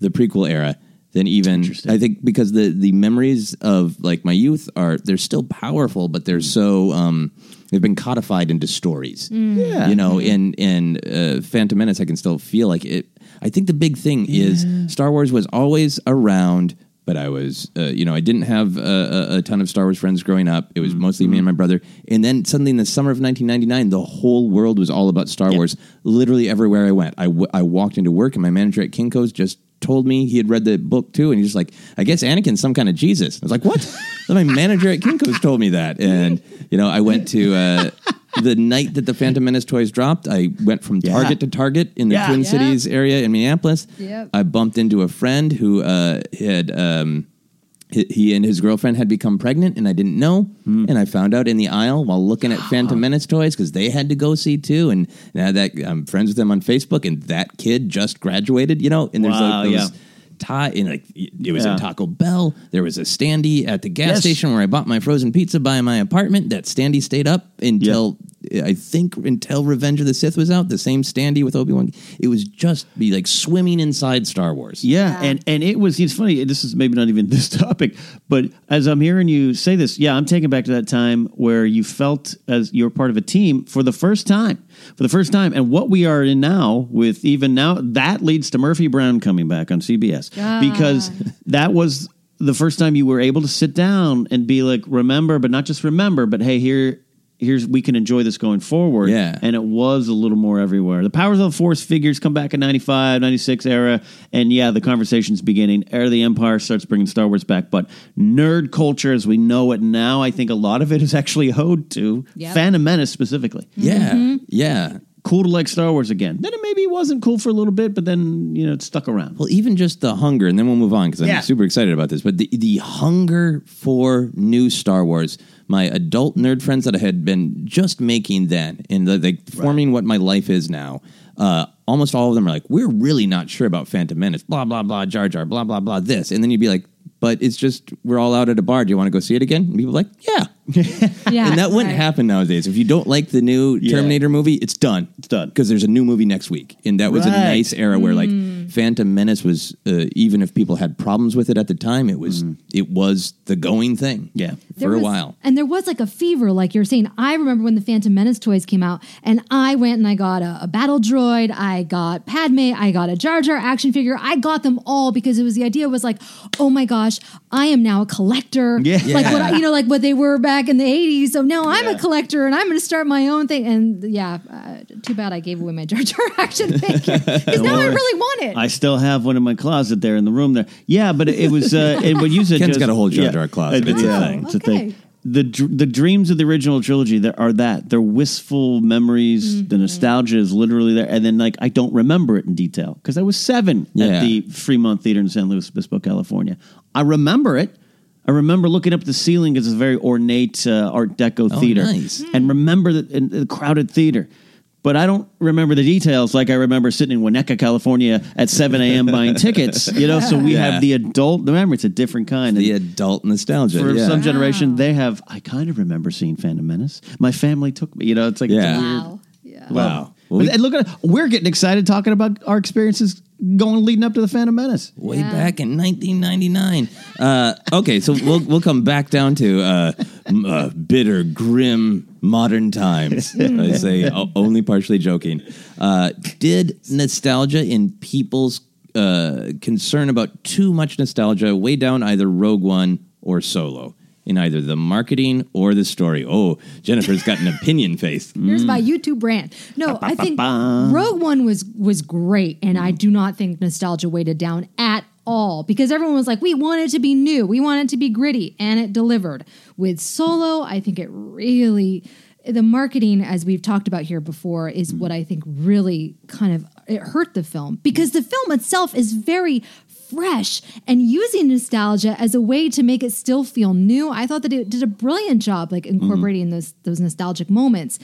the prequel era than even I think because the the memories of like my youth are they're still powerful, but they're so um, they've been codified into stories. Yeah. you know, in in uh, Phantom Menace, I can still feel like it. I think the big thing is Star Wars was always around. But I was, uh, you know, I didn't have a, a, a ton of Star Wars friends growing up. It was mostly me and my brother. And then suddenly in the summer of 1999, the whole world was all about Star Wars. Literally everywhere I went, I, w- I walked into work, and my manager at Kinko's just told me he had read the book too, and he's just like, "I guess Anakin's some kind of Jesus." I was like, "What?" My manager at Kinko's told me that, and you know, I went to uh, the night that the Phantom Menace toys dropped. I went from Yeah. Target to Target in the Yeah. Twin Yeah. Cities area in Minneapolis. Yep. I bumped into a friend who uh, had. Um, he- and his girlfriend had become pregnant, and I didn't know. Hmm. And I found out in the aisle while looking at Phantom Menace toys because they had to go see too. And now that I'm friends with them on Facebook, and that kid just graduated, you know. And there's Wow, like yeah. Those tie, and like it was Yeah. in Taco Bell. There was a standee at the gas Yes. station where I bought my frozen pizza by my apartment. That standee stayed up until I think until Revenge of the Sith was out. The same standee with Obi Wan. It was just be like swimming inside Star Wars. yeah, and and it was it's funny this is maybe not even this topic but as i'm hearing you say this yeah i'm taken back to that time where you felt as you're part of a team for the first time for the first time. And what we are in now with even now that leads to murphy brown coming back on cbs because that was the first time you were able to sit down and be like remember but not just remember but hey here here's we can enjoy this going forward Yeah. and it was a little more everywhere the powers of the force figures come back in 95 96 era and yeah the conversation's beginning era of the empire starts bringing star wars back but nerd culture as we know it now i think a lot of it is actually owed to Yep. phantom menace specifically Yeah, mm-hmm. yeah. cool to like star wars again then it maybe wasn't cool for a little bit but then you know it stuck around Well, even just the hunger, and then we'll move on because I'm Yeah. super excited about this. But the the hunger for new Star Wars, my adult nerd friends that I had been just making then, and the, like forming what my life is now. Uh, almost all of them are like, we're really not sure about Phantom Menace. Blah blah blah, Jar Jar. Blah blah blah. This, and then you'd be like, but it's just we're all out at a bar. Do you want to go see it again? And people are like, yeah. Yeah. and that wouldn't right. happen nowadays. If you don't like the new Yeah. Terminator movie, it's done. It's done. because there's a new movie next week, and that was a nice era where like Phantom Menace was. Uh, even if people had problems with it at the time, it was it was the going thing. Yeah. for There a while. And there was like a fever, like you're saying. I remember when the Phantom Menace toys came out, and I went and I got a, a battle droid, I got Padme, I got a Jar Jar action figure. I got them all because it was the idea was like, oh my gosh, I am now a collector. Yeah. Like what I, you know, like what they were back in the 80s. So now I'm a collector and I'm going to start my own thing. And yeah, uh, too bad I gave away my Jar Jar action figure because now I really want it. I still have one in my closet there in the room there. Yeah, but it, it was uh, and what you said. Ken's Joseph- got a whole Jar yeah, Jar closet. uh, It's a yeah, thing. It's a Okay. thing. The the dreams of the original trilogy there are that they're wistful memories. Mm-hmm. The nostalgia is literally there, and then like I don't remember it in detail because I was seven Yeah. at the Fremont Theater in San Luis Obispo, California. I remember it. I remember looking up the ceiling because it's a very ornate uh, Art Deco Oh, theater, nice. and remember the, in the crowded theater. But I don't remember the details like I remember sitting in Winnetka, California at 7 a.m. buying tickets. You know, so we Yeah. have the adult, The memory it's a different kind. The And adult nostalgia. for yeah. some generation, ah. they have, I kind of remember seeing Phantom Menace. My family took me, you know, it's like, it's a Yeah. weird- wow. Yeah. Wow. Well, we- and look at we're getting excited talking about our experiences going leading up to the Phantom Menace. way back in 1999. Uh, okay, so we'll we'll come back down to uh, uh, bitter, grim modern times. I say only partially joking. Uh, did nostalgia in people's uh, concern about too much nostalgia weigh down either Rogue One or Solo? In either the marketing or the story. Oh, Jennifer's got an opinion face. Here's my mm. YouTube rant. No, I think Rogue One was was great, and I do not think nostalgia weighted down at all because everyone was like, we want it to be new, we want it to be gritty, and it delivered. With Solo, I think it really the marketing, as we've talked about here before, is mm. what I think really kind of it hurt the film because the film itself is very fresh and using nostalgia as a way to make it still feel new. I thought that it did a brilliant job like incorporating mm-hmm. those those nostalgic moments.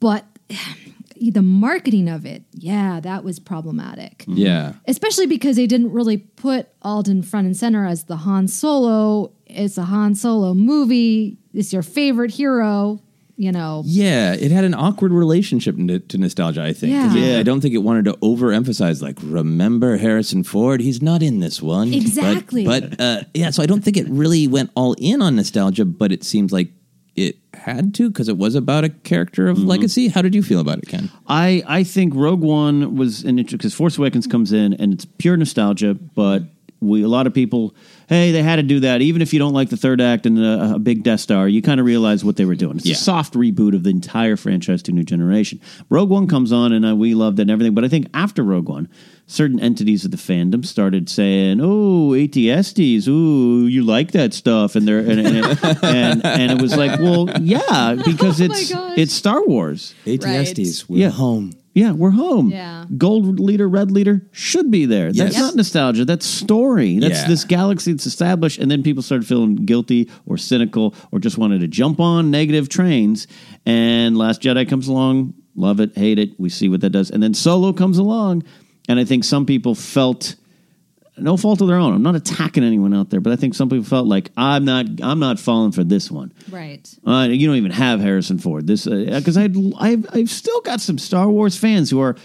But the marketing of it, yeah, that was problematic. Mm-hmm. Yeah. Especially because they didn't really put Alden front and center as the Han Solo. It's a Han Solo movie. It's your favorite hero, you know. Yeah, it had an awkward relationship to, to nostalgia, I think. Yeah. it- I don't think it wanted to overemphasize, like, remember Harrison Ford? He's not in this one. But- Exactly. But, uh, yeah, so I don't think it really went all in on nostalgia, but it seems like it had to because it was about a character of legacy. How did you feel about it, Ken? I I think Rogue One was an interesting because Force Awakens comes in and it's pure nostalgia, but we a lot of people, hey, they had to do that. Even if you don't like the third act and a, a big Death Star, you kind of realize what they were doing. It's Yeah. a soft reboot of the entire franchise to New Generation. Rogue One comes on and uh, we loved it and everything, but I think after Rogue One, certain entities of the fandom started saying, "Oh, ATSTs, ooh, you like that stuff," and they're and and, and, and it was like, well, yeah, because it's gosh. it's Star Wars. ATSTs, we're Yeah. home. Yeah, we're home. Yeah. Gold leader, red leader should be there. That's Yes. not nostalgia. That's story. That's Yeah. this galaxy that's established. And then people started feeling guilty or cynical or just wanted to jump on negative trains. And Last Jedi comes along, love it, hate it. We see what that does. And then Solo comes along. And I think some people felt no fault of their own. I'm not attacking anyone out there, but I think some people felt like I'm not I'm not falling for this one. Right. Uh, you don't even have Harrison Ford. This because I I've I've still got some Star Wars fans who are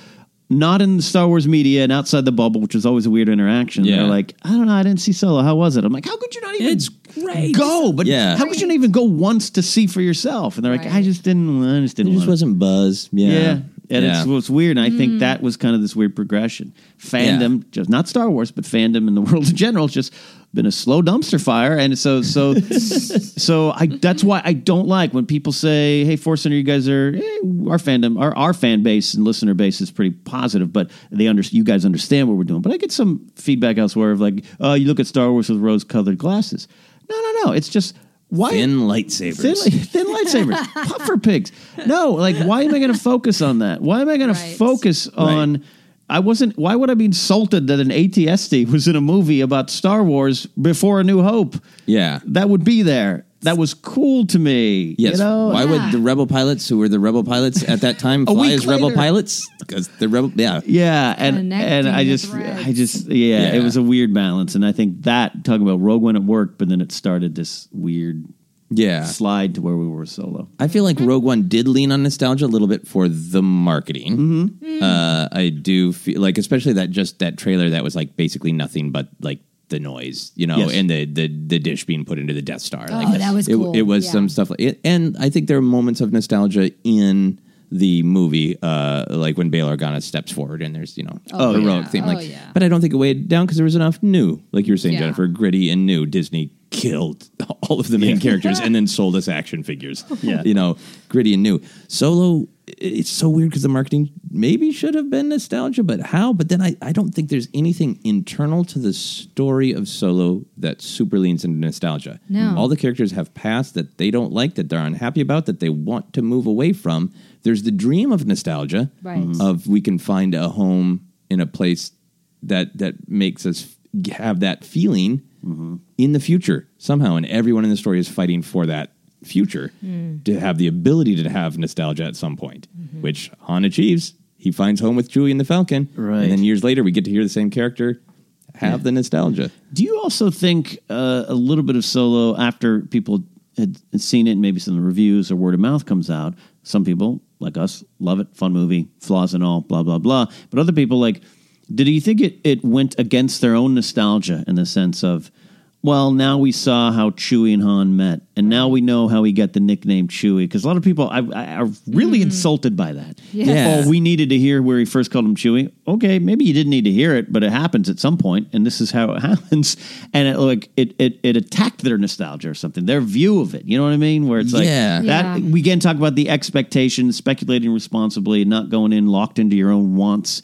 not in the Star Wars media and outside the bubble, which is always a weird interaction. Yeah. They're like, I don't know, I didn't see Solo. How was it? I'm like, how could you not even? It's great. Go, but Yeah. how could you not even go once to see for yourself? And they're like, I just didn't. I just It didn't. It just wasn't buzz. Yeah. yeah. And Yeah. it's what's weird. And I think that was kind of this weird progression. Fandom, just not Star Wars, but fandom in the world in general, has just been a slow dumpster fire. And so, so, so I. That's why I don't like when people say, "Hey, Force Center, you guys are eh, our fandom, our our fan base and listener base is pretty positive, but they under you guys understand what we're doing." But I get some feedback elsewhere of like, "Oh, you look at Star Wars with rose-colored glasses." No, no, no. It's just why Thin lightsabers. Thin, thin lightsabers, puffer pigs. No, like why am I going to focus on that? Why am I going Right. to focus on? I wasn't. Why would I be insulted that an ATST was in a movie about Star Wars before A New Hope? yeah. That would be there. That was cool to me. Yes. You know? Why would the rebel pilots, who were the rebel pilots at that time, fly week as rebel later. pilots? Because the rebel, yeah, Yeah, and Connecting and I the just, threads. I just, yeah, it was a weird balance, and I think that talking about Rogue One at work, but then it started this weird yeah. slide to where we were solo. I feel like Rogue One did lean on nostalgia a little bit for the marketing. Mm-hmm. Uh, I do feel like, especially that just that trailer that was like basically nothing but like the noise, you know, Yes. and the, the the dish being put into the Death Star. Oh, like, that was it, cool. It was Yeah. some stuff like it, and I think there are moments of nostalgia in the movie, uh, like when Bail Organa steps forward and there's you know Oh, heroic yeah. theme. Oh, Like, yeah. but I don't think it weighed down because there was enough new, like you were saying, Yeah. Jennifer, gritty and new. Disney killed all of the main characters and then sold us action figures. Yeah. you know, gritty and new. Solo, it's so weird because the marketing maybe should have been nostalgia, but how? But then I, I don't think there's anything internal to the story of Solo that super leans into nostalgia. No. All the characters have past that they don't like, that they're unhappy about, that they want to move away from. There's the dream of nostalgia Right. Mm-hmm. of we can find a home in a place that that makes us have that feeling mm-hmm. in the future somehow, and everyone in the story is fighting for that future to have the ability to have nostalgia at some point, which Han achieves. He finds home with Chewie and the Falcon, Right. And then years later, we get to hear the same character have the nostalgia. Do you also think uh, a little bit of Solo after people had seen it, and maybe some of the reviews or word of mouth comes out? Some people like us, love it, fun movie, flaws and all, blah blah blah. But other people like, did you think it it went against their own nostalgia in the sense of, well, now we saw how Chewie and Han met, and now we know how he got the nickname Chewie. Because a lot of people I, I, are really mm-hmm. insulted by that. Yes. Yeah. Oh, we needed to hear where he first called him Chewie. Okay, maybe you didn't need to hear it, but it happens at some point, and this is how it happens. And it like it it, it attacked their nostalgia or something, their view of it. You know what I mean? Where it's like Yeah. that. Yeah. We again talk about the expectations, speculating responsibly, not going in locked into your own wants.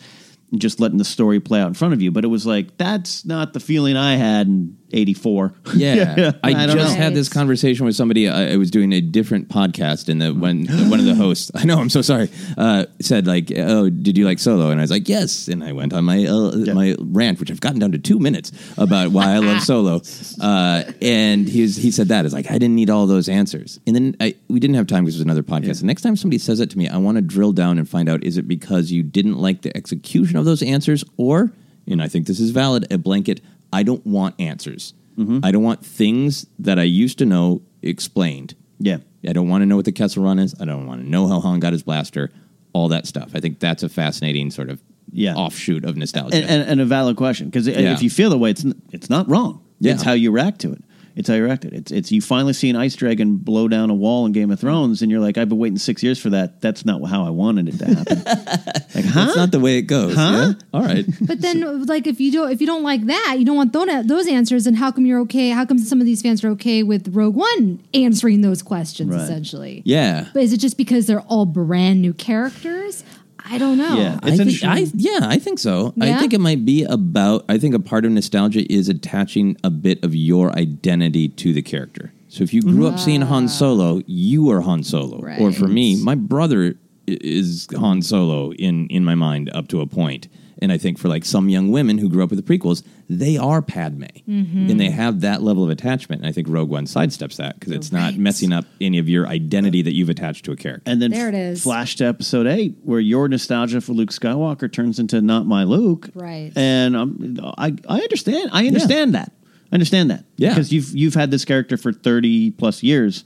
And just letting the story play out in front of you, but it was like that's not the feeling I had in '84. Yeah, I, I just know. had this conversation with somebody. I, I was doing a different podcast, and the when one of the hosts, I know, I'm so sorry, uh, said like, "Oh, did you like Solo?" And I was like, "Yes." And I went on my uh, my rant, which I've gotten down to two minutes about why I love Solo. Uh, and he was, he said that is like, I didn't need all those answers. And then I, we didn't have time because it was another podcast. The next time somebody says it to me, I want to drill down and find out: is it because you didn't like the execution of those answers, or, and I think this is valid, a blanket. I don't want answers. Mm-hmm. I don't want things that I used to know explained. Yeah. I don't want to know what the Kessel Run is. I don't want to know how Han got his blaster. All that stuff. I think that's a fascinating sort of Yeah. offshoot of nostalgia. and, and, and a valid question because Yeah. if you feel the way, it's it's not wrong. Yeah. It's how you react to it. It's how you react it. It's it's you finally see an ice dragon blow down a wall in Game of Thrones, and you're like, I've been waiting six years for that. That's not how I wanted it to happen. like, huh? That's not the way it goes. Huh? Yeah? All right. But then, like, if you don't, if you don't like that, you don't want those, those answers, And how come you're okay? How come some of these fans are okay with Rogue One answering those questions? Right. Essentially, Yeah. But is it just because they're all brand new characters? I don't know. Yeah. I It's think, interesting. I, yeah, I think so. I think it might be about. I think a part of nostalgia is attaching a bit of your identity to the character. So if you grew up seeing Han ah. Solo, you are Han Solo. Or for me, my brother is Han Solo in in my mind up to a point. And I think for like some young women who grew up with the prequels, they are Padme, and they have that level of attachment. And I think Rogue One sidesteps that because it's not messing up any of your identity that you've attached to a character. and then There it is. f- flash to episode eight, where your nostalgia for Luke Skywalker turns into not my Luke. Right. And um, I I understand. I understand that. I understand that. Yeah. Because you've you've had this character for thirty plus years,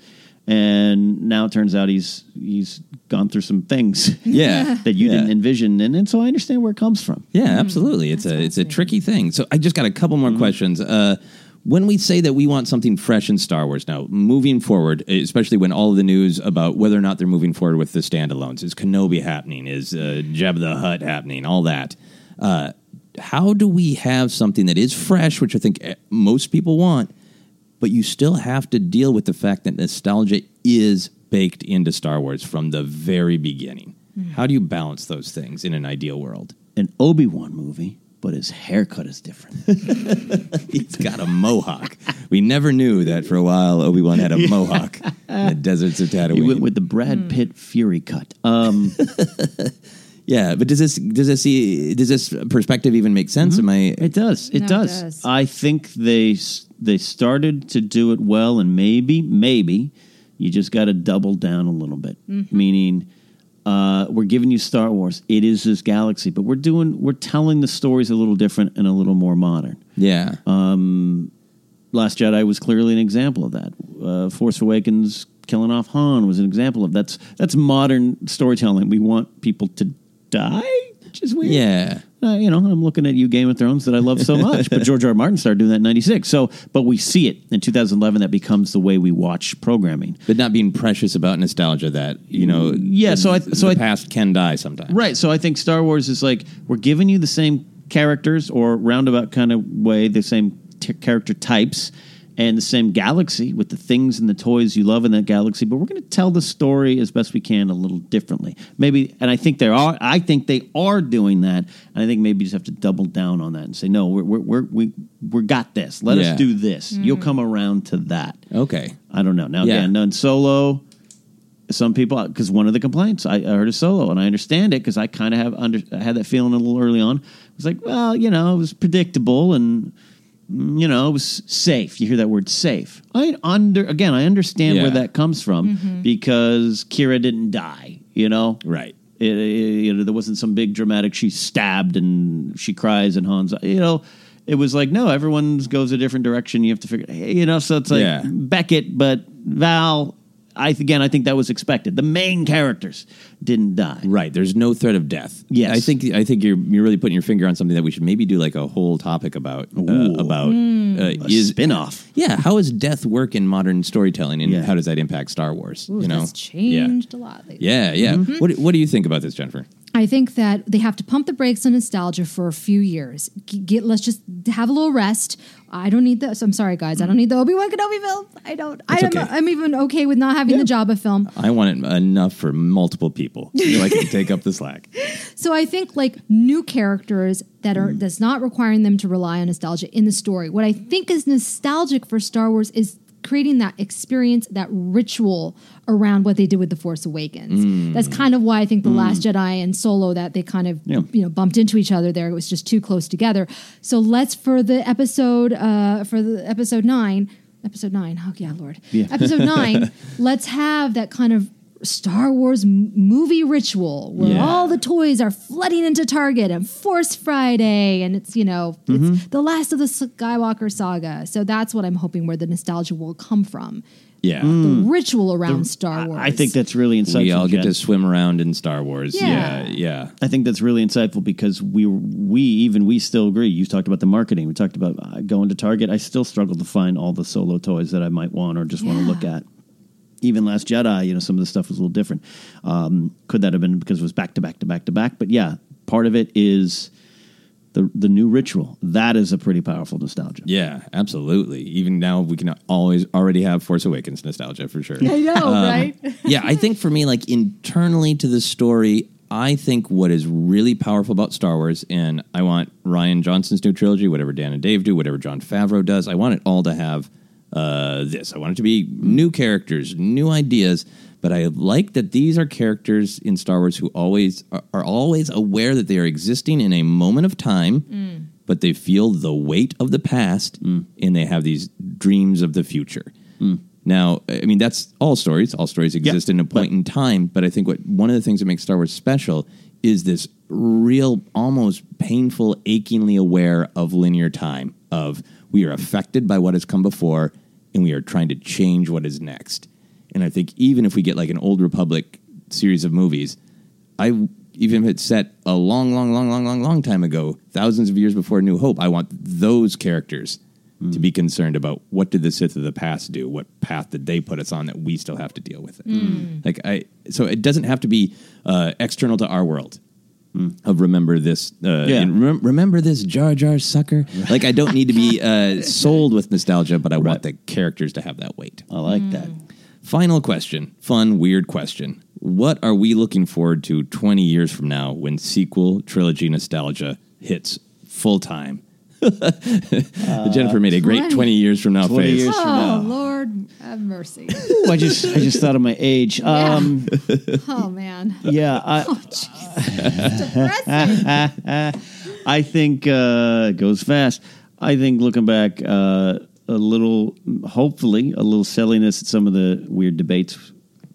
and now it turns out he's he's gone through some things. Yeah. that you Yeah. didn't envision, and, and so I understand where it comes from. Yeah, absolutely. It's a it's a tricky thing. So I just got a couple more questions. Uh, when we say that we want something fresh in Star Wars now, moving forward, especially when all of the news about whether or not they're moving forward with the standalones is Kenobi happening, is uh, Jabba the Hutt happening, all that. Uh, how do we have something that is fresh, which I think eh, most people want, but you still have to deal with the fact that nostalgia is baked into Star Wars from the very beginning? Mm-hmm. How do you balance those things in an ideal world? An Obi Wan movie, but his haircut is different. He's got a mohawk. We never knew that for a while Obi Wan had a mohawk in the deserts of Tatooine. he went with the Brad hmm. Pitt Fury cut. Um, yeah, but does this does this does this perspective even make sense? Mm-hmm. Am I? It does. It No, it does. does. I think they s- they started to do it well, and maybe maybe you just got to double down a little bit. Meaning, uh, we're giving you Star Wars. It is this galaxy, but we're doing we're telling the stories a little different and a little more modern. Yeah, Last Jedi was clearly an example of that. Uh, Force Awakens killing off Han was an example of that's that's modern storytelling. We want people to die, which is weird. yeah, Uh, you know, I'm looking at you, Game of Thrones, that I love so much. but George R. R. Martin started doing that in '96. So, but we see it in 2011. That becomes the way we watch programming. but not being precious about nostalgia. That you know, Yeah, the- so I- so the I- past can die sometimes. Right. So I think Star Wars is like we're giving you the same characters or roundabout kind of way, the same t- character types and the same galaxy with the things and the toys you love in that galaxy, but we're going to tell the story as best we can a little differently. Maybe, and I think they are. I think they are doing that, and I think maybe you just have to double down on that and say, no, we're we're, we're we we got this. Let Yeah. us do this. You'll come around to that. Okay. I don't know. Now Yeah. again, none solo. Some people, because one of the complaints, I, I heard a solo, and I understand it because I kind of have under, I had that feeling a little early on. It was like, well, you know, it was predictable and mm, you know it was safe. You hear that word safe. I under again, I understand where that comes from mm-hmm. because Qi'ra didn't die. You know, Right. it, it- you know, there wasn't some big dramatic. She stabbed and she cries and Hans. You know, it was like no, everyone goes a different direction. You have to figure, hey, you know. So it's like Yeah. Beckett, but Val. I again, I think that was expected. The main characters didn't die. Right. There's no threat of death. Yes. I think I think you're you're really putting your finger on something that we should maybe do like a whole topic about uh, about uh, A is spin-off. Yeah, how does death work in modern storytelling and Yeah. how does that impact Star Wars? Ooh, you know? that's changed a lot lately. Yeah, yeah. Mm-hmm. What what do you think about this, Jennifer? I think that they have to pump the brakes on nostalgia for a few years. Get let's just have a little rest. I don't need this. I'm sorry, guys. I don't need the Obi Wan Kenobi film. I don't. I am. okay. I'm even okay with not having the Jabba film. I want it enough for multiple people. You know, I can take up the slack. So I think like new characters that are mm. that's not requiring them to rely on nostalgia in the story. What I think is nostalgic for Star Wars is creating that experience, that ritual around what they did with the Force Awakens. Mm. That's kind of why I think the Last mm. Jedi and Solo that they kind of Yeah. you know bumped into each other there. It was just too close together. So let's for the episode uh, for the episode nine. Episode nine. Oh yeah, Lord. Episode nine. let's have that kind of Star Wars movie ritual where Yeah. all the toys are flooding into Target and Force Friday, and it's you know Mm-hmm. it's the last of the Skywalker saga. So that's what I'm hoping where the nostalgia will come from. Yeah. The ritual around Star Wars. Mm. I think that's really insightful. we all get Jen. to swim around in Star Wars. Yeah. Yeah, yeah. I think that's really insightful because we we even we still agree. You talked about the marketing. We talked about uh, going to Target. I still struggle to find all the solo toys that I might want or just want to look at. Even Last Jedi, you know, some of the stuff was a little different. Um, could that have been because it was back to back to back to back? But yeah, part of it is the the new ritual. That is a pretty powerful nostalgia. Yeah, absolutely. Even now, we can always already have Force Awakens nostalgia for sure. I know, right? yeah, I think for me, like internally to the story, I think what is really powerful about Star Wars, and I want Rian Johnson's new trilogy, whatever Dan and Dave do, whatever Jon Favreau does, I want it all to have uh, this. I want it to be new characters, new ideas. But I like that these are characters in Star Wars who always are, are always aware that they are existing in a moment of time, mm. but they feel the weight of the past, mm. and they have these dreams of the future. Mm. Now, I mean, that's all stories. All stories exist in a point in time. But I think what one of the things that makes Star Wars special is this real, almost painful, achingly aware of linear time. Of we are affected by what has come before, and we are trying to change what is next. And I think even if we get like an old Republic series of movies, I even if it's set a long, long, long, long, long, long time ago, thousands of years before New Hope, I want those characters to be concerned about what did the Sith of the past do? What path did they put us on that we still have to deal with it? Like I, so it doesn't have to be uh, external to our world. Of remember this, uh, Yeah. and rem- remember this Jar Jar sucker. Like I don't need to be uh, sold with nostalgia, but I want the characters to have that weight. I like that. Final question. Fun, weird question. What are we looking forward to 20 years from now when sequel trilogy nostalgia hits full time? Jennifer made a great 20 20 years from now 20 face. years from oh now. Lord, have mercy. Ooh, I just I just thought of my age. Um, oh man, yeah, I, depressing. I think uh, it goes fast. I think looking back, uh, a little, hopefully, a little silliness at some of the weird debates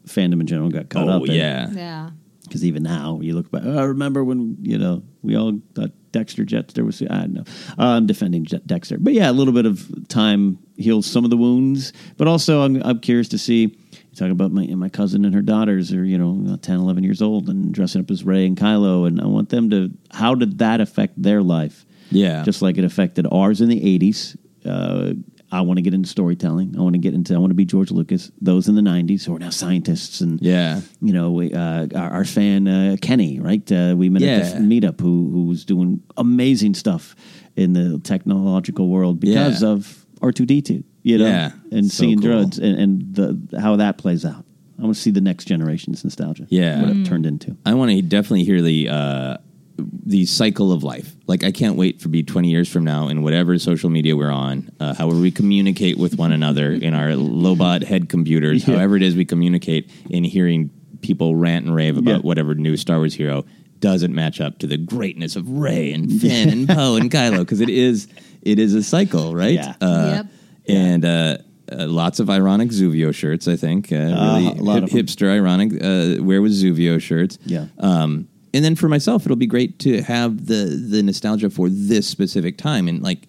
fandom in general got caught Oh, up in. yeah. yeah. Because even now, you look back, oh, I remember when, you know, we all thought Dexter Jettster was, I don't know. Uh, I'm defending Je- Dexter. But yeah, a little bit of time heals some of the wounds. But also, I'm, I'm curious to see, you talk about my, my cousin and her daughters are, you know, 10, 11 years old and dressing up as Rey and Kylo. And I want them to, how did that affect their life? Yeah. Just like it affected ours in the 80s. Uh, I want to get into storytelling. I want to get into, I want to be George Lucas. Those in the 90s who are now scientists and, Yeah. you know, we, uh, our, our fan uh, Kenny, right? Uh, we met at the meetup who who was doing amazing stuff in the technological world because Yeah. of R two D two, you know, Yeah. and So seeing cool. drugs and, and the how that plays out. I want to see the next generation's nostalgia. Yeah. what it turned into. I want to definitely hear the uh, the cycle of life. Like I can't wait for be 20 years from now in whatever social media we're on, uh, however we communicate with one another in our Lobot head computers, Yeah. however it is we communicate in hearing people rant and rave about Yeah. whatever new Star Wars hero doesn't match up to the greatness of Rey and Finn and Poe and Kylo because it is it is a cycle, right? Yeah. Uh, Yep. And uh, uh, lots of ironic Zuvio shirts, I think. Uh, really a lot hip- of 'em. hipster ironic. Uh, wear with Zuvio shirts. Yeah. Um, and then for myself, it'll be great to have the the nostalgia for this specific time and like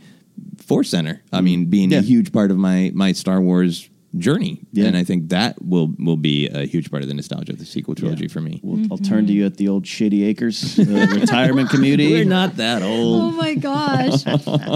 Force Center. I mm. mean, being Yeah. a huge part of my my Star Wars journey, Yeah. and I think that will will be a huge part of the nostalgia of the sequel trilogy for me. We'll, I'll turn to you at the old Shady Acres uh, retirement community. We're not that old. Oh my gosh.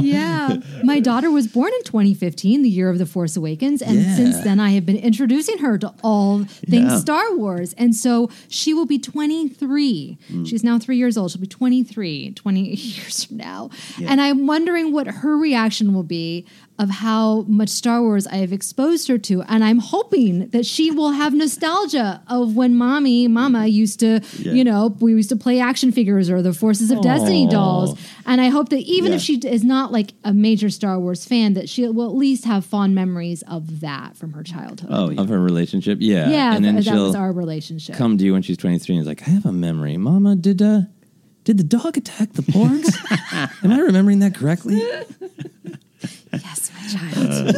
yeah. My daughter was born in 2015, the year of The Force Awakens. And Yeah. since then, I have been introducing her to all things Yeah. Star Wars. And so she will be 23. Mm. She's now three years old. She'll be 23, 20 years from now. And I'm wondering what her reaction will be of how much Star Wars I have exposed her to. And I'm hoping that she will have nostalgia of when mommy, mama used to, Yeah. you know, we used to play action figures or the Forces of Destiny dolls. And I hope that even Yeah. if she is not like a major Star Wars fan, that she will at least have fond memories of that from her childhood. Oh, yeah. Of her relationship, yeah, yeah, and then that she'll was our relationship. come to you when she's twenty three and is like, "I have a memory, Mama. Did uh, did the dog attack the porgs? Am I remembering that correctly?" yes, my child.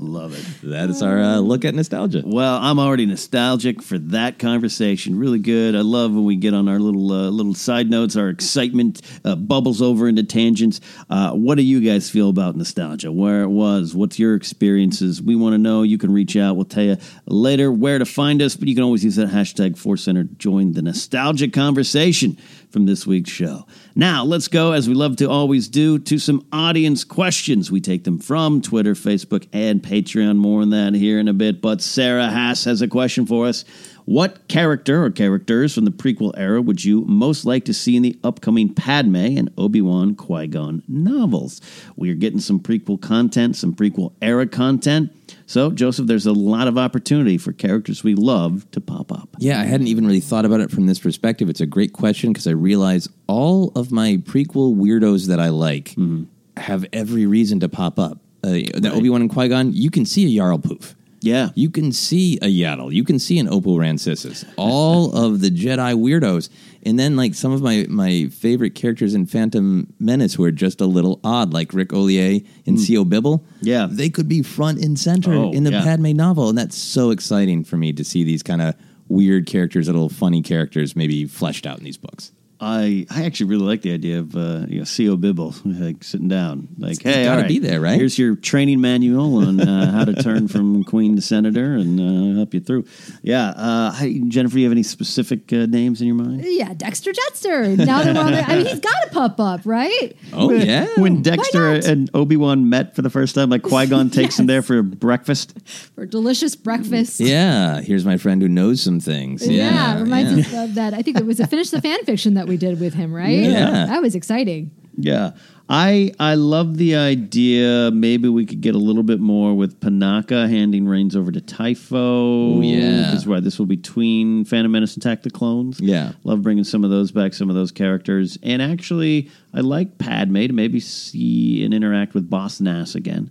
Love it. That is our uh, look at nostalgia. Well, I'm already nostalgic for that conversation. Really good. I love when we get on our little uh, little side notes. Our excitement uh, bubbles over into tangents. Uh, what do you guys feel about nostalgia? Where it was? What's your experiences? We want to know. You can reach out. We'll tell you later where to find us. But you can always use that hashtag Force Center. Join the nostalgic conversation from this week's show. Now, let's go, as we love to always do, to some audience questions. We take them from Twitter, Facebook, and Patreon. More on that here in a bit. But Sarah Haas has a question for us. What character or characters from the prequel era would you most like to see in the upcoming Padme and Obi Wan Qui Gon novels? We are getting some prequel content, some prequel era content. So, Joseph, there's a lot of opportunity for characters we love to pop up. Yeah, I hadn't even really thought about it from this perspective. It's a great question because I realize all of my prequel weirdos that I like have every reason to pop up. Uh, the Obi Wan and Qui Gon, you can see a Yarael Poof. Yeah. You can see a Yaddle. You can see an Oppo Rancisis. All of the Jedi weirdos. And then, like, some of my, my favorite characters in Phantom Menace who are just a little odd, like Ric Olié and hmm. Sio Bibble. Yeah. They could be front and center Oh, in the yeah. Padme novel. And that's so exciting for me to see these kind of weird characters, little funny characters, maybe fleshed out in these books. I I actually really like the idea of uh, you know Sio Bibble like sitting down like hey gotta all right, be there, right? here's your training manual on uh, how to turn from queen to senator and uh, help you through yeah uh, hi, Jennifer you have any specific uh, names in your mind yeah, Dexter Jettster. Now that we're on the, I mean, he's got to pop up, right? Oh, when, yeah. when Dexter and Obi Wan met for the first time like Qui Gon takes him there for breakfast For delicious breakfast. Yeah. Here's my friend who knows some things. Yeah, Yeah. it reminds yeah. us of that. I think it was a finish the fan fiction that we did with him, right? Yeah. That was exciting. Yeah. I I love the idea. Maybe we could get a little bit more with Panaka handing reins over to Typho. Ooh, yeah. Because right, this will be between Phantom Menace and Attack the Clones. Yeah. Love bringing some of those back, some of those characters. And actually, I like Padme to maybe see and interact with Boss Nass again.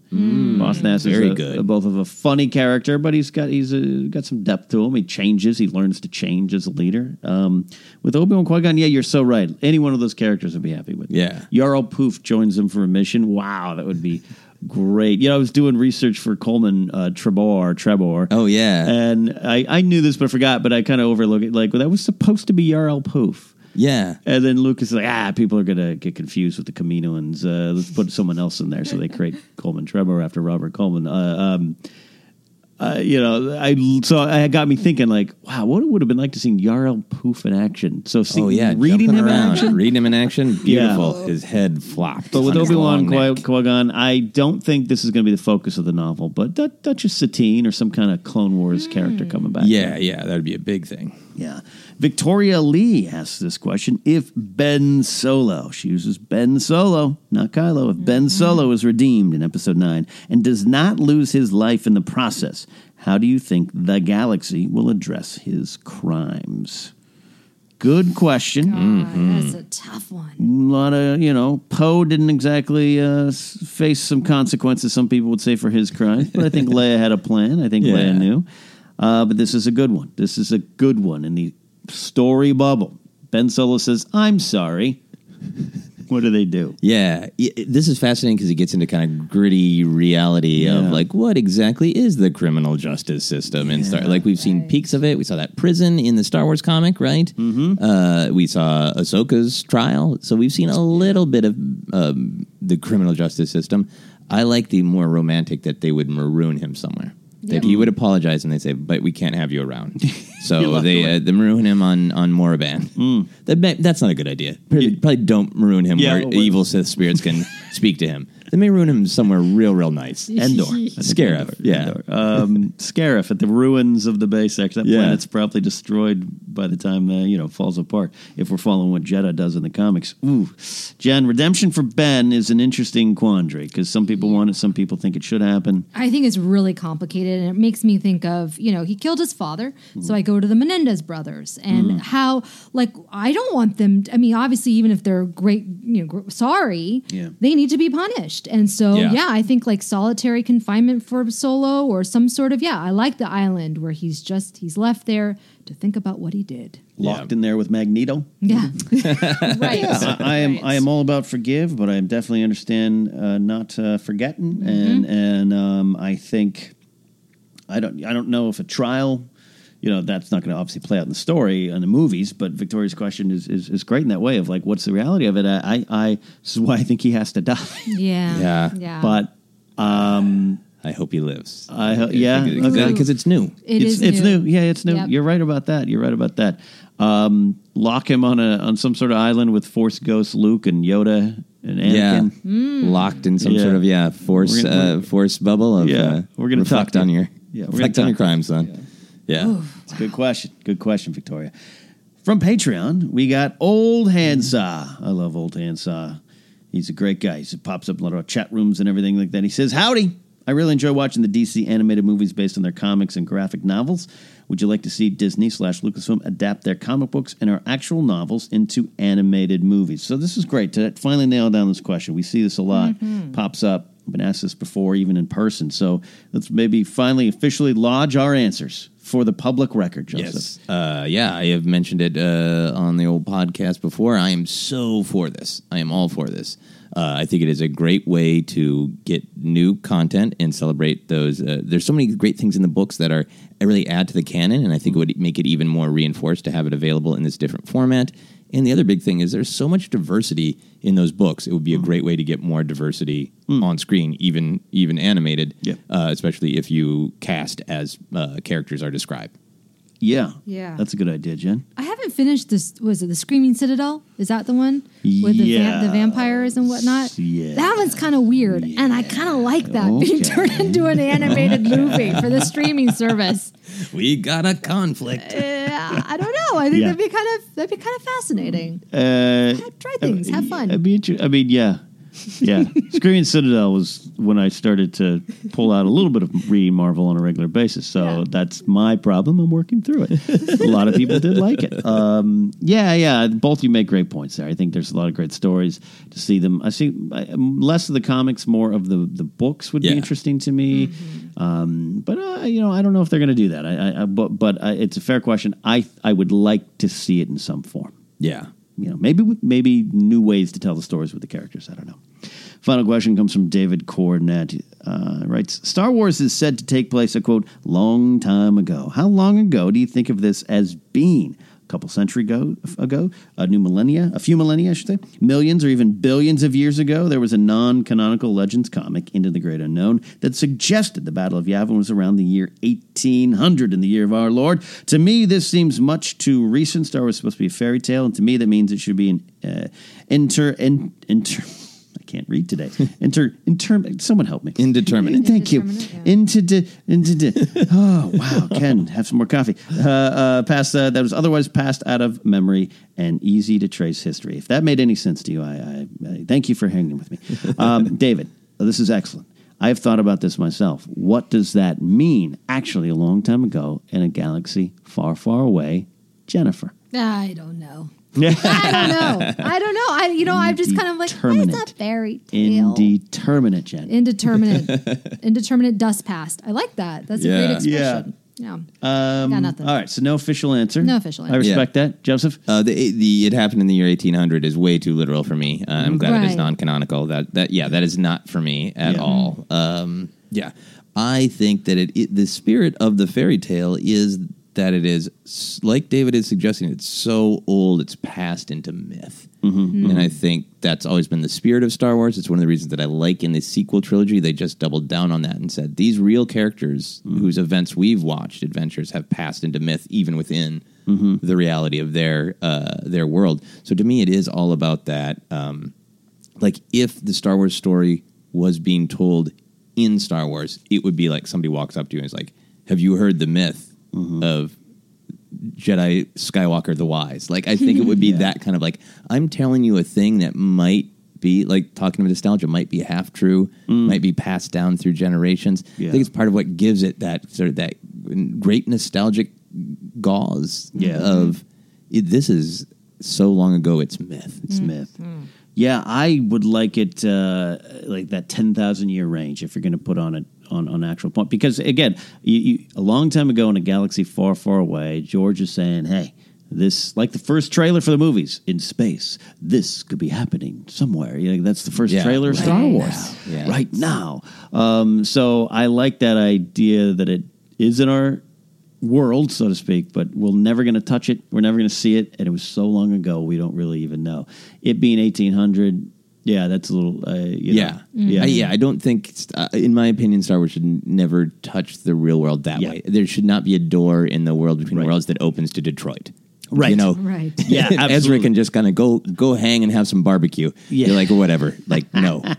Boss Nass Very is a, good. a- both of a funny character, but he's got he's uh got some depth to him. He changes. He learns to change as a leader. Um, with Obi Wan Qui Gon, yeah, you're so right. Any one of those characters I'd be happy with. Yeah. Yarael Poof joins them for a mission. Wow, that would be great. You know, I was doing research for Coleman uh, Trebor, Trebor. Oh, yeah. And I, I knew this, but I forgot, but I kind of overlooked it. Like, well, that was supposed to be Yarael Poof. Yeah. And then Lucas is like, ah, people are going to get confused with the Kaminoans. Uh, let's put someone else in there. So they create Coleman Trebor after Robert Coleman. Uh, um, uh, you know, I so I got me thinking like, wow, what it would have been like to see Yarael Poof in action. So see, Oh yeah, reading jumping him around, in action, reading him in action, beautiful. His head flopped. But with Obi Wan. Qui Gon, I don't think this is going to be the focus of the novel. But Du- Duchess Satine or some kind of Clone Wars character coming back. Yeah, yeah, that'd be a big thing. yeah. Victoria Lee asks this question: If Ben Solo, she uses Ben Solo, not Kylo. If Ben Solo is redeemed in Episode Nine and does not lose his life in the process, how do you think the galaxy will address his crimes? Good question. God, That's a tough one. A lot of, you know, Poe didn't exactly uh, face some consequences, some people would say, for his crimes, but I think Leia had a plan. I think Yeah. Leia knew. Uh, but this is a good one. This is a good one in the story bubble. Ben Solo says, I'm sorry. what do they do? Yeah, i- i- this is fascinating because it gets into kind of gritty reality Yeah. of like what exactly is the criminal justice system and Star. Like we've seen peaks of it. We saw that prison in the Star Wars comic, right? Mm-hmm. Uh, we saw Ahsoka's trial, so we've seen a little bit of um, the criminal justice system. I like the more romantic that they would maroon him somewhere. That he would apologize and they say, "But we can't have you around." So they uh, they maroon him on on Moraband. That may, that's not a good idea. Probably, probably don't maroon him Yeah, where well, evil Sith spirits can speak to him. They may ruin him somewhere real real nice. Endor. Scarif, yeah. Endor. Um, Scarif at the ruins of the base. Actually, that Yeah. planet's probably destroyed by the time uh, you know falls apart. If we're following what Jedha does in the comics, ooh, Jen, redemption for Ben is an interesting quandary because some people want it, some people think it should happen. I think it's really complicated, and it makes me think of you know he killed his father, so I go to the Menendez brothers and Mm. how like I don't want them. I mean, obviously, even if they're great, you know, gr- sorry, Yeah. they need to be punished. And so, Yeah. yeah. I think like solitary confinement for Solo or some sort of yeah. I like the island where he's just he's left there to think about what he did. Locked in there with Magneto. Yeah, right. I, I am I am all about forgive, but I definitely understand uh, not uh, forgetting, Mm-hmm. and and um, I think I don't I don't know if a trial, you know, that's not going to obviously play out in the story in the movies. But Victoria's question is, is is great in that way of like, what's the reality of it? I I, I this is why I think he has to die, Yeah, Yeah. yeah. but um, I hope he lives. I ho- yeah, because okay. it's new. It it's is it's new. Yeah, it's new. Yep. You're right about that. You're right about that. Um, lock him on a on some sort of island with Force Ghost Luke and Yoda and Yeah, Anakin. Hmm. locked in some Yeah. sort of yeah force gonna- uh, force bubble of Yeah, uh, we're gonna reflect talk to- on your Yeah, we're reflect gonna on your talk- crimes, son. Yeah, It's a good question. Good question, Victoria. From Patreon, we got Old Handsaw. I love Old Handsaw. He's a great guy. He pops up in a lot of chat rooms and everything like that. He says, Howdy. I really enjoy watching the DC animated movies based on their comics and graphic novels. Would you like to see Disney slash Lucasfilm adapt their comic books and our actual novels into animated movies? So this is great to finally nail down this question. We see this a lot. Mm-hmm. Pops up. I've been asked this before, even in person. So let's maybe finally officially lodge our answers for the public record, Joseph. Yes. Uh, yeah, I have mentioned it uh, on the old podcast before. I am so for this. I am all for this. Uh, I think it is a great way to get new content and celebrate those. Uh, there's so many great things in the books that are really add to the canon, and I think it would make it even more reinforced to have it available in this different format. And the other big thing is there's so much diversity in those books. It would be a great way to get more diversity on screen, even even animated, Yeah. uh, especially if you cast as uh, characters are described. Yeah. Yeah. That's a good idea, Jen. I haven't finished this. Was it the Screaming Citadel? Is that the one with the, va- the vampires and whatnot? Yeah. That one's kind of weird, and I kind of like that being turned into an animated movie for the streaming service. We got a conflict. Uh, I don't know. I think Yeah. that'd be kind of that'd be kind of fascinating. Uh, Try things, have fun. I'd be inter- I mean, yeah. Yeah. Screaming Citadel was when I started to pull out a little bit of reading Marvel on a regular basis. So Yeah. that's my problem. I'm working through it. a lot of people did like it. Um, yeah, yeah. Both of you make great points there. I think there's a lot of great stories to see them. I see I, less of the comics, more of the, the books would Yeah. be interesting to me. Um, but uh, you know, I don't know if they're going to do that. I, I, I but but uh, it's a fair question. I I would like to see it in some form Yeah. You know, maybe maybe new ways to tell the stories with the characters. I don't know. Final question comes from David Cornett. Uh, writes, Star Wars is said to take place a quote long time ago. How long ago do you think of this as being? Couple century ago, ago, a new millennia, a few millennia, I should say, millions or even billions of years ago, there was a non-canonical Legends comic, Into the Great Unknown, that suggested the Battle of Yavin was around the year 1800 in the year of our Lord. To me, this seems much too recent. Star Wars is supposed to be a fairy tale, and to me, that means it should be an uh, inter in, inter. I can't read today. Inter inter. Someone help me. Indeterminate. Thank you. Indeterminate, yeah. Into de, into de. Oh wow, Ken, have some more coffee. Uh, uh, past uh, that was otherwise passed out of memory and easy to trace history. If that made any sense to you, I, I, I thank you for hanging with me, um, David. This is excellent. I have thought about this myself. What does that mean? Actually, a long time ago in a galaxy far, far away, Jennifer. I don't know. I don't know. I don't know. I you know I'm just kind of like "Eh, it's Indeterminate. a fairy tale. Indeterminate, Jen. Indeterminate. Indeterminate dust past. I like that. That's a Yeah. great expression. Yeah. Um, Got nothing. All right, so no official answer. No official answer. I answer. respect that, Joseph. Uh, the, the it happened in the year 1800 is way too literal for me. Uh, I'm glad it Right. is non-canonical. That that yeah, that is not for me at Yeah. all. Um, yeah, I think that it, it the spirit of the fairy tale is that it is like David is suggesting. It's so old; it's passed into myth, and I think that's always been the spirit of Star Wars. It's one of the reasons that I like in the sequel trilogy. They just doubled down on that and said these real characters whose events we've watched, adventures, have passed into myth, even within the reality of their uh, their world. So to me, it is all about that. Um, like if the Star Wars story was being told in Star Wars, it would be like somebody walks up to you and is like, "Have you heard the myth Mm-hmm. of Jedi Skywalker the Wise?" Like I think it would be that kind of like I'm telling you a thing that might be like talking of nostalgia might be half true, mm. might be passed down through generations. Yeah. I think it's part of what gives it that sort of that great nostalgic gauze Yeah. of mm-hmm. it, this is so long ago it's myth. It's mm. myth. Mm. Yeah, I would like it uh, like that ten thousand year range if you're going to put on it on on actual point because again, you, you, a long time ago in a galaxy far far away, George is saying, "Hey." This like the first trailer for the movies in space. This could be happening somewhere. You know, that's the first Yeah, trailer of right Star now. Wars Yeah. right now. Um, so I like that idea that it is in our world, so to speak, but we're never going to touch it. We're never going to see it. And it was so long ago, we don't really even know. It being 1800, yeah, that's a little, uh, you yeah. know, yeah. I, yeah, I don't think, uh, in my opinion, Star Wars should n- never touch the real world that Yeah. way. There should not be a door in the world between Right. worlds that opens to Detroit. Right. You know, Right. Yeah, Ezra can just kind of go go hang and have some barbecue. Yeah. You're like, whatever. Like, no.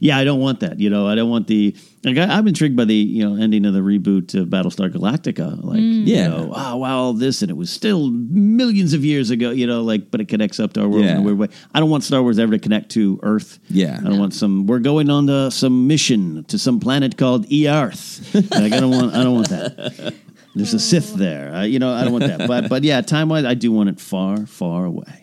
Yeah, I don't want that. You know, I don't want the. Like I, I'm intrigued by the you know ending of the reboot of Battlestar Galactica. Like, mm. Yeah. you know, oh wow, all this and it was still millions of years ago. You know, like, but it connects up to our world in a weird way. I don't want Star Wars ever to connect to Earth. Yeah. I don't want some. We're going on the, some mission to some planet called Earth. like, I don't want. I don't want that. There's a Sith there. Uh, you know, I don't want that. But but yeah, time wise, I do want it far far away.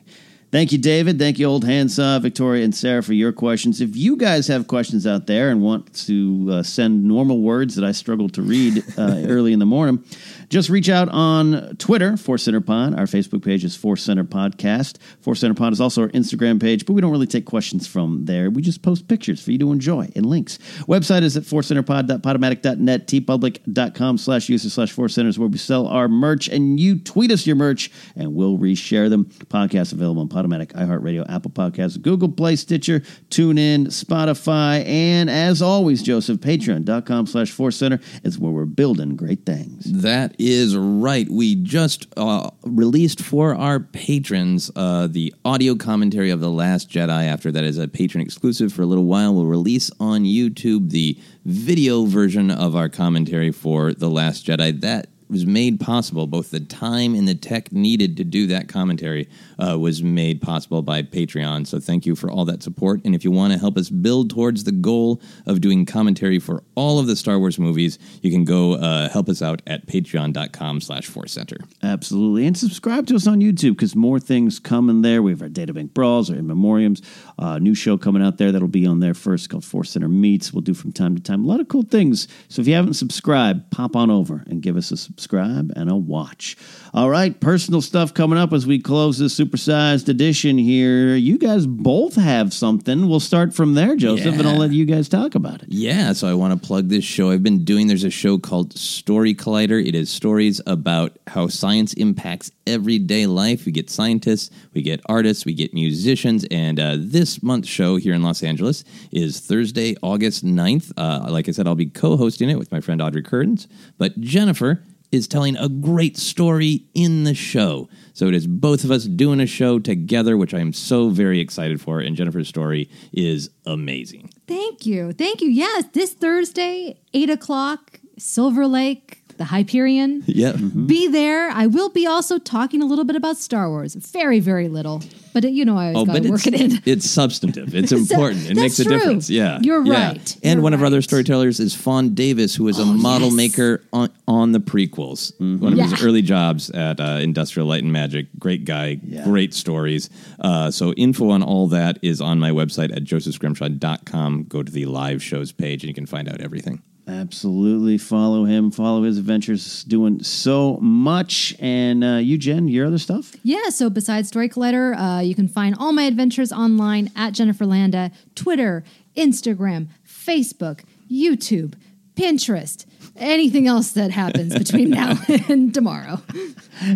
Thank you, David. Thank you, Old Handsaw, Victoria, and Sarah, for your questions. If you guys have questions out there and want to uh, send normal words that I struggle to read uh, early in the morning, just reach out on Twitter, Force Center Pod. Our Facebook page is Force Center Podcast. Force Center Pod is also our Instagram page, but we don't really take questions from there. We just post pictures for you to enjoy and links. Website is at forcecenterpod.podomatic.net, teepublic.com slash user slash Force Centers, where we sell our merch, and you tweet us your merch, and we'll reshare them. Podcasts available on Podomatic, iHeartRadio, Apple Podcasts, Google Play, Stitcher, TuneIn, Spotify, and as always, Joseph, patreon.com slash Force Center is where we're building great things. That is right. We just uh, released for our patrons uh, the audio commentary of The Last Jedi. After that is a patron exclusive for a little while. We'll release on YouTube the video version of our commentary for The Last Jedi. That was made possible. Both the time and the tech needed to do that commentary uh, was made possible by Patreon. So thank you for all that support. And if you want to help us build towards the goal of doing commentary for all of the Star Wars movies, you can go uh, help us out at patreon.com slash force center. Absolutely. And subscribe to us on YouTube because more things coming there. We have our Databank Brawls, our In Memoriams, uh, new show coming out there that'll be on there first called Force Center Meets. We'll do from time to time a lot of cool things. So if you haven't subscribed, pop on over and give us a subscribe and a watch. All right, personal stuff coming up as we close this supersized edition here. You guys both have something. We'll start from there, Joseph, and I'll let you guys talk about it. Yeah, so I want to plug this show. I've been doing, there's a show called Story Collider. It is stories about how science impacts everyday life. We get scientists, we get artists, we get musicians. And uh, this month's show here in Los Angeles is Thursday, August 9th. Uh, like I said, I'll be co hosting it with my friend Audrey Curtins. But Jennifer is telling a great story in the show. So it is both of us doing a show together, which I am so very excited for. And Jennifer's story is amazing. Thank you. Thank you. Yes, this Thursday, 8 o'clock, Silver Lake, the Hyperion. Yeah. Be there. I will be also talking a little bit about Star Wars. Very, very little. But, it, you know, I always Oh, got to it's, work it in. it's substantive. It's So, important. it that's makes a difference. Yeah. You're Yeah. right. And You're one of our other storytellers is Fon Davis, who is a model yes. maker on, on the prequels. One of his early jobs at uh, Industrial Light and Magic. Great guy, great stories. Uh, so info on all that is on my website at josephscrimshaw.com. Go to the live shows page and you can find out everything. Absolutely. Follow him, follow his adventures, doing so much. And uh, you, Jen, your other stuff? Yeah, so besides Story Collider, uh, you can find all my adventures online at Jennifer Landa, Twitter, Instagram, Facebook, YouTube, Pinterest. Anything else that happens between now and tomorrow.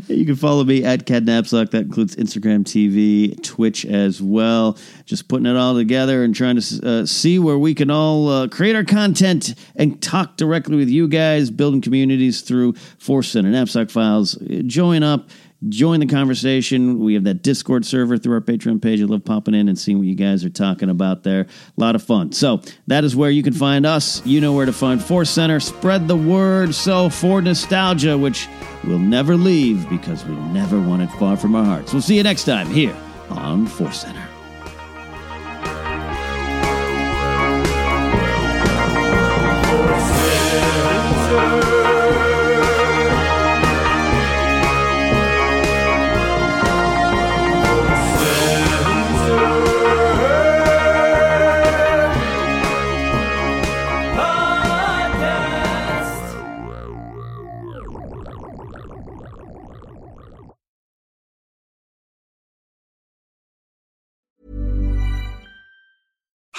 You can follow me at Ken Napzok. That includes Instagram TV, Twitch as well. Just putting it all together and trying to uh, see where we can all uh, create our content and talk directly with you guys, building communities through Force Center, Napzok Files. Join up. Join the conversation. We have that Discord server through our Patreon page. I love popping in and seeing what you guys are talking about there. A lot of fun. So that is where you can find us. You know where to find Force Center. Spread the word. So for nostalgia, which will never leave because we never want it far from our hearts. We'll see you next time here on Force Center.